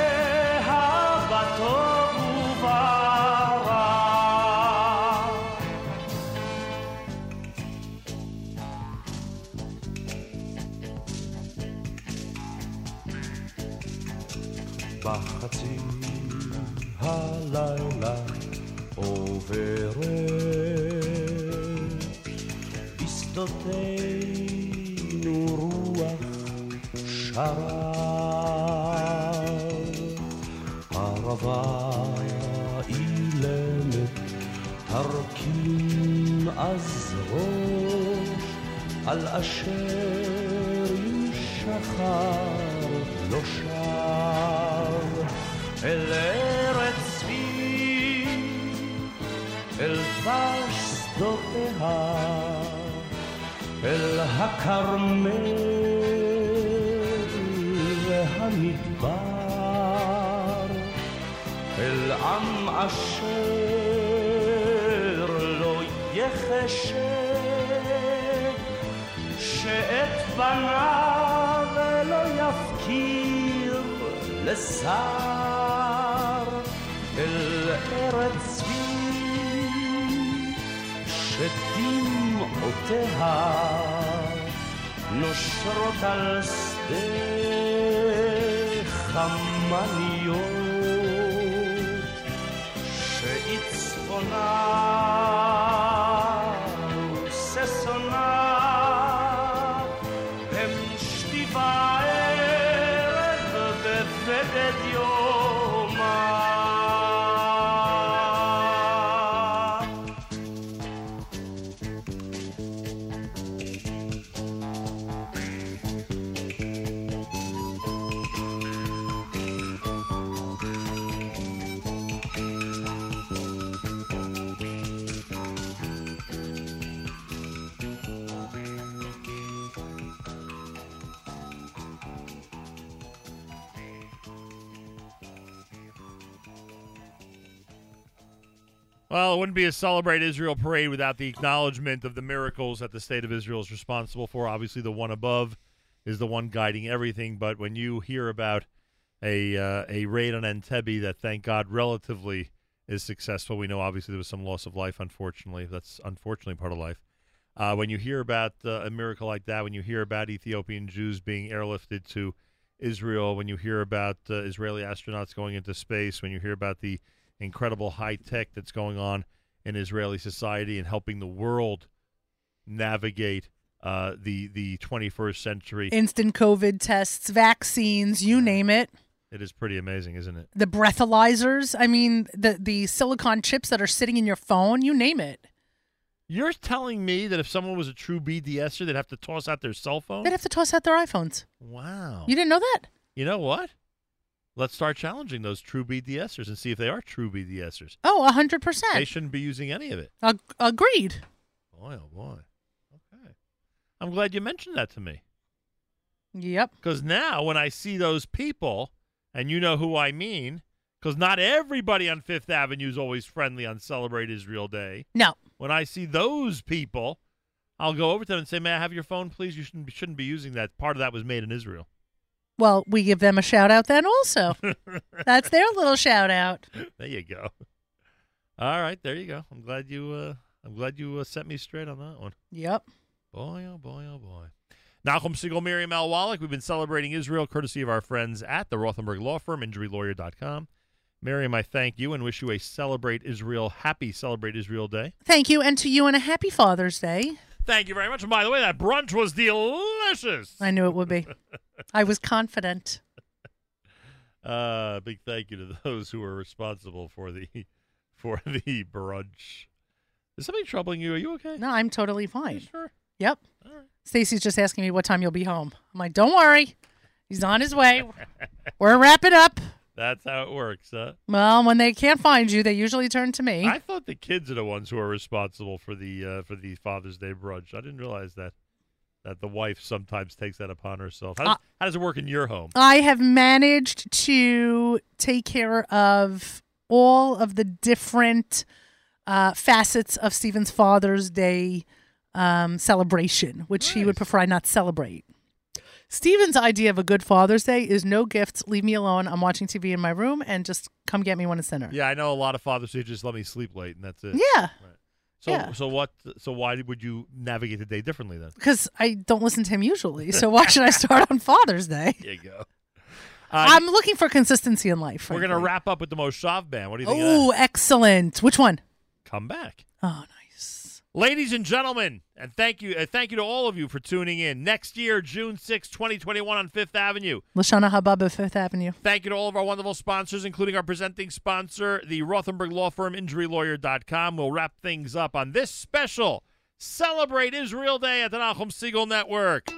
ערבה אילמת תרכין אז ראש על אשר שחר לא שב אל ארץ צבי אל דבש שדותיה אל הכרמל אל עם אשר לא יחשב שאת בניו לא יפקיר לשר אל ארץ צבי שדמעותיה נושרות על שדה חמניות now. Well, it wouldn't be a Celebrate Israel parade without the acknowledgement of the miracles that the state of Israel is responsible for. Obviously, the one above is the one guiding everything. But when you hear about a uh, a raid on Entebbe that, thank God, relatively is successful, we know obviously there was some loss of life. Unfortunately, that's unfortunately part of life. Uh, when you hear about uh, a miracle like that, when you hear about Ethiopian Jews being airlifted to Israel, when you hear about uh, Israeli astronauts going into space, when you hear about the incredible high tech that's going on in Israeli society and helping the world navigate uh, the the 21st century, Instant COVID tests, vaccines, you name it. it is pretty amazing, isn't it? The breathalyzers. I mean, the the silicon chips that are sitting in your phone. You name it. You're telling me that if someone was a true BDSer, they'd have to toss out their cell phone? They'd have to toss out their iPhones. Wow. You didn't know that? You know what? Let's start challenging those true BDSers and see if they are true BDSers. Oh, a hundred They shouldn't be using any of it. Ag- Agreed. Boy, oh boy. Okay. I'm glad you mentioned that to me. Yep. Because now when I see those people, and you know who I mean, because not everybody on Fifth Avenue is always friendly on Celebrate Israel Day. No. When I see those people, I'll go over to them and say, "May I have your phone, please? You shouldn't shouldn't be using that. Part of that was made in Israel." Well, we give them a shout out then also. That's their little shout out. there you go. All right, there you go. I'm glad you. Uh, I'm glad you uh, set me straight on that one. Yep. Boy, oh boy, oh boy. Nachum Segal, Miriam L. Wallach. We've been celebrating Israel courtesy of our friends at the Rothenberg Law Firm, InjuryLawyer.com. Miriam, I thank you and wish you a Celebrate Israel, happy Celebrate Israel Day. Thank you, and to you, and a happy Father's Day. Thank you very much. And by the way, that brunch was delicious. I knew it would be. I was confident. Uh, big thank you to those who were responsible for the for the brunch. Is something troubling you? Are you okay? No, I'm totally fine. Sure. Yep. All right. Stacy's just asking me what time you'll be home. I'm like, don't worry. He's on his way. We're wrapping up. That's how it works, huh? Well, when they can't find you, they usually turn to me. I thought the kids are the ones who are responsible for the uh, for the Father's Day brunch. I didn't realize that that the wife sometimes takes that upon herself. How does, Uh, how does it work in your home? I have managed to take care of all of the different uh, facets of Stephen's Father's Day um, celebration, which he would prefer I not celebrate. Stephen's idea of a good Father's Day is no gifts, leave me alone. I'm watching TV in my room, and just come get me when it's dinner. Yeah, I know a lot of fathers who just let me sleep late, and that's it. Yeah, Right. So Yeah. so what? So why would you navigate the day differently then? because I don't listen to him usually. So why should I start on Father's Day? There you go. Uh, I'm looking for consistency in life. We're gonna wrap up with the Moshav band. What do you think? Oh, excellent. Which one? come back. Oh, nice. Ladies and gentlemen, and thank you, uh, thank you to all of you for tuning in. Next year, June sixth, 2021 on Fifth Avenue. Lashana Habab of Fifth Avenue. Thank you to all of our wonderful sponsors, including our presenting sponsor, the Rothenberg Law Firm, InjuryLawyer.com. We'll wrap things up on this special Celebrate Israel Day at the Nachum Segal Network.